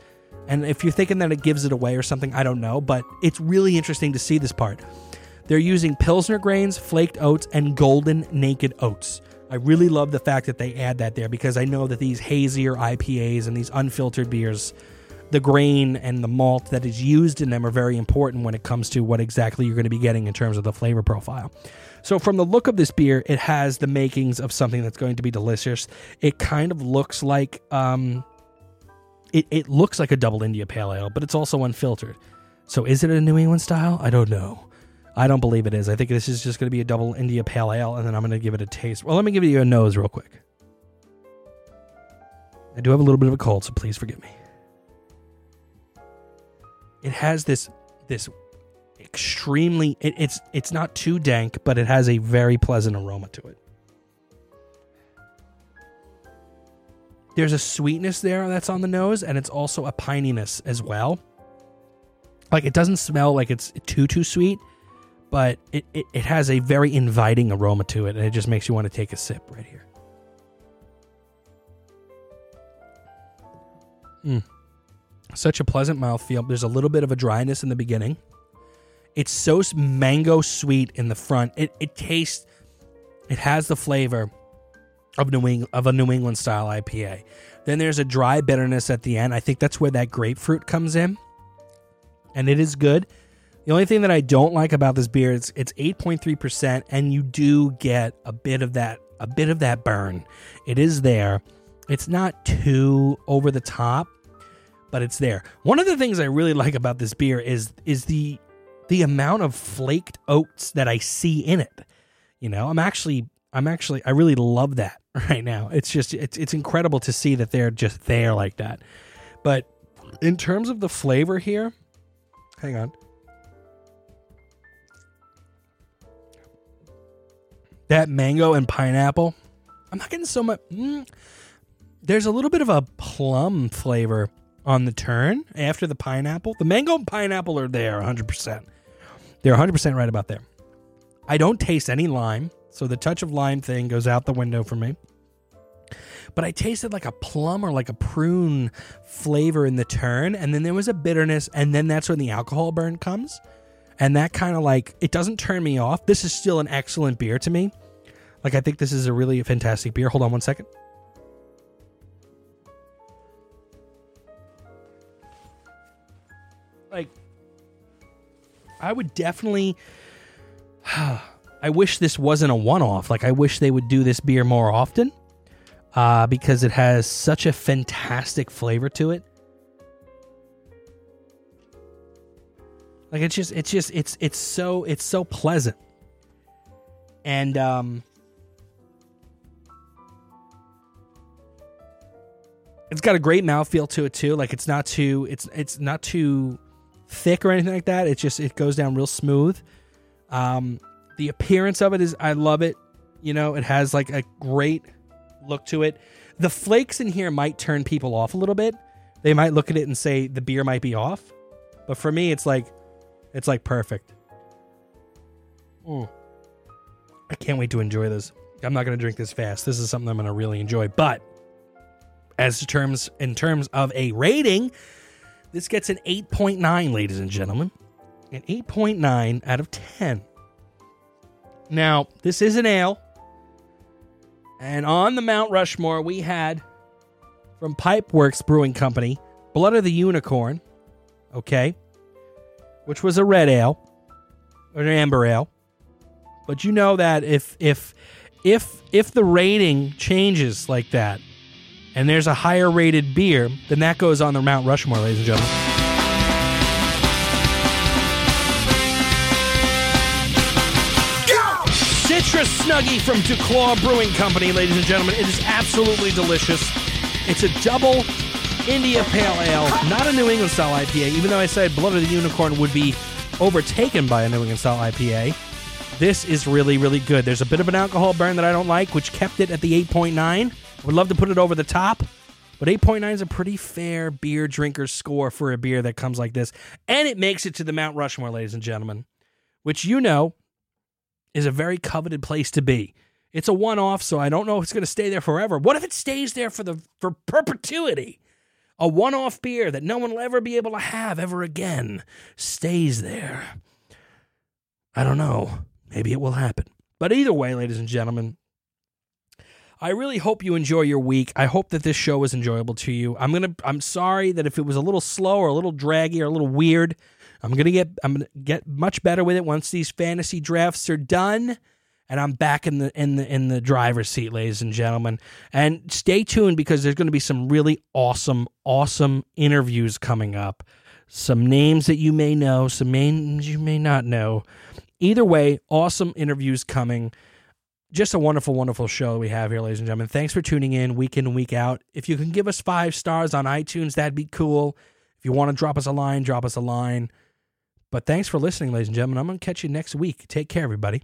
Speaker 1: And if you're thinking that it gives it away or something, I don't know. But it's really interesting to see this part. They're using Pilsner grains, flaked oats, and golden naked oats. I really love the fact that they add that there because I know that these hazier IPAs and these unfiltered beers, the grain and the malt that is used in them are very important when it comes to what exactly you're going to be getting in terms of the flavor profile. So, from the look of this beer, it has the makings of something that's going to be delicious. It kind of looks like um, it, it looks like a double India Pale Ale, but it's also unfiltered. So, is it a New England style? I don't know. I don't believe it is. I think this is just going to be a double India Pale Ale, and then I'm going to give it a taste. Well, let me give you a nose real quick. I do have a little bit of a cold, so please forgive me. It has this this extremely it, it's it's not too dank, but it has a very pleasant aroma to it. There's a sweetness there that's on the nose, and it's also a pininess as well. Like it doesn't smell like it's too too sweet, but it, it, it has a very inviting aroma to it, and it just makes you want to take a sip right here. Mm. Such a pleasant mouthfeel. There's a little bit of a dryness in the beginning. It's so mango sweet in the front. It it tastes. It has the flavor of New England, of a New England style IPA. Then there's a dry bitterness at the end. I think that's where that grapefruit comes in, and it is good. The only thing that I don't like about this beer is it's 8.3%, and you do get a bit of that a bit of that burn. It is there. It's not too over the top, but it's there. One of the things I really like about this beer is is the the amount of flaked oats that I see in it. You know, I'm actually I'm actually I really love that right now. It's just it's it's incredible to see that they're just there like that. But in terms of the flavor here, hang on. That mango and pineapple, I'm not getting so much. Mm, there's a little bit of a plum flavor on the turn after the pineapple. The mango and pineapple are there 100%. They're 100% right about there. I don't taste any lime, so the touch of lime thing goes out the window for me. But I tasted like a plum or like a prune flavor in the turn, and then there was a bitterness, and then that's when the alcohol burn comes. And that kind of like, it doesn't turn me off. This is still an excellent beer to me. Like, I think this is a really fantastic beer. Hold on one second. Like, I would definitely. I wish this wasn't a one off. Like, I wish they would do this beer more often uh, because it has such a fantastic flavor to it. Like it's just it's just it's it's so it's so pleasant. And um it's got a great mouthfeel to it too. Like it's not too it's it's not too thick or anything like that. It just it goes down real smooth. Um the appearance of it is I love it. You know, it has like a great look to it. The flakes in here might turn people off a little bit. They might look at it and say the beer might be off. But for me, it's like it's like perfect. Mm. I can't wait to enjoy this. I'm not going to drink this fast. This is something I'm going to really enjoy. But as terms in terms of a rating, this gets an 8.9, ladies and gentlemen. An 8.9 out of 10. Now, this is an ale. And on the Mount Rushmore, we had from Pipeworks Brewing Company, Blood of the Unicorn. Okay which was a red ale or an amber ale. But you know that if if if if the rating changes like that, and there's a higher rated beer, then that goes on the Mount Rushmore, ladies and gentlemen. Citrus Snuggie from Duclaw Brewing Company, ladies and gentlemen. It is absolutely delicious. It's a double India Pale Ale, not a New England style IPA, even though I said Blood of the Unicorn would be overtaken by a New England style IPA. This is really, really good. There's a bit of an alcohol burn that I don't like, which kept it at the 8.9. Would love to put it over the top, But 8.9 is a pretty fair beer drinker score for a beer that comes like this. And it makes it to the Mount Rushmore, ladies and gentlemen, which you know is a very coveted place to be. It's a one off, so I don't know if it's going to stay there forever. What if it stays there for the for perpetuity? A one off beer that no one will ever be able to have ever again stays there. I don't know. Maybe it will happen. But either way, ladies and gentlemen, I really hope you enjoy your week. I hope that this show was enjoyable to you. I'm gonna. I'm sorry that if it was a little slow or a little draggy or a little weird. I'm gonna get. I'm gonna get much better with it once these fantasy drafts are done, and I'm back in the in the in the driver's seat, ladies and gentlemen. And stay tuned because there's going to be some really awesome, awesome interviews coming up. Some names that you may know, some names you may not know. Either way, awesome interviews coming just a wonderful, wonderful show we have here, ladies and gentlemen. Thanks for tuning in week in and week out. If you can give us five stars on iTunes, that'd be cool. If you want to drop us a line, drop us a line. But thanks for listening, ladies and gentlemen. I'm going to catch you next week. Take care, everybody.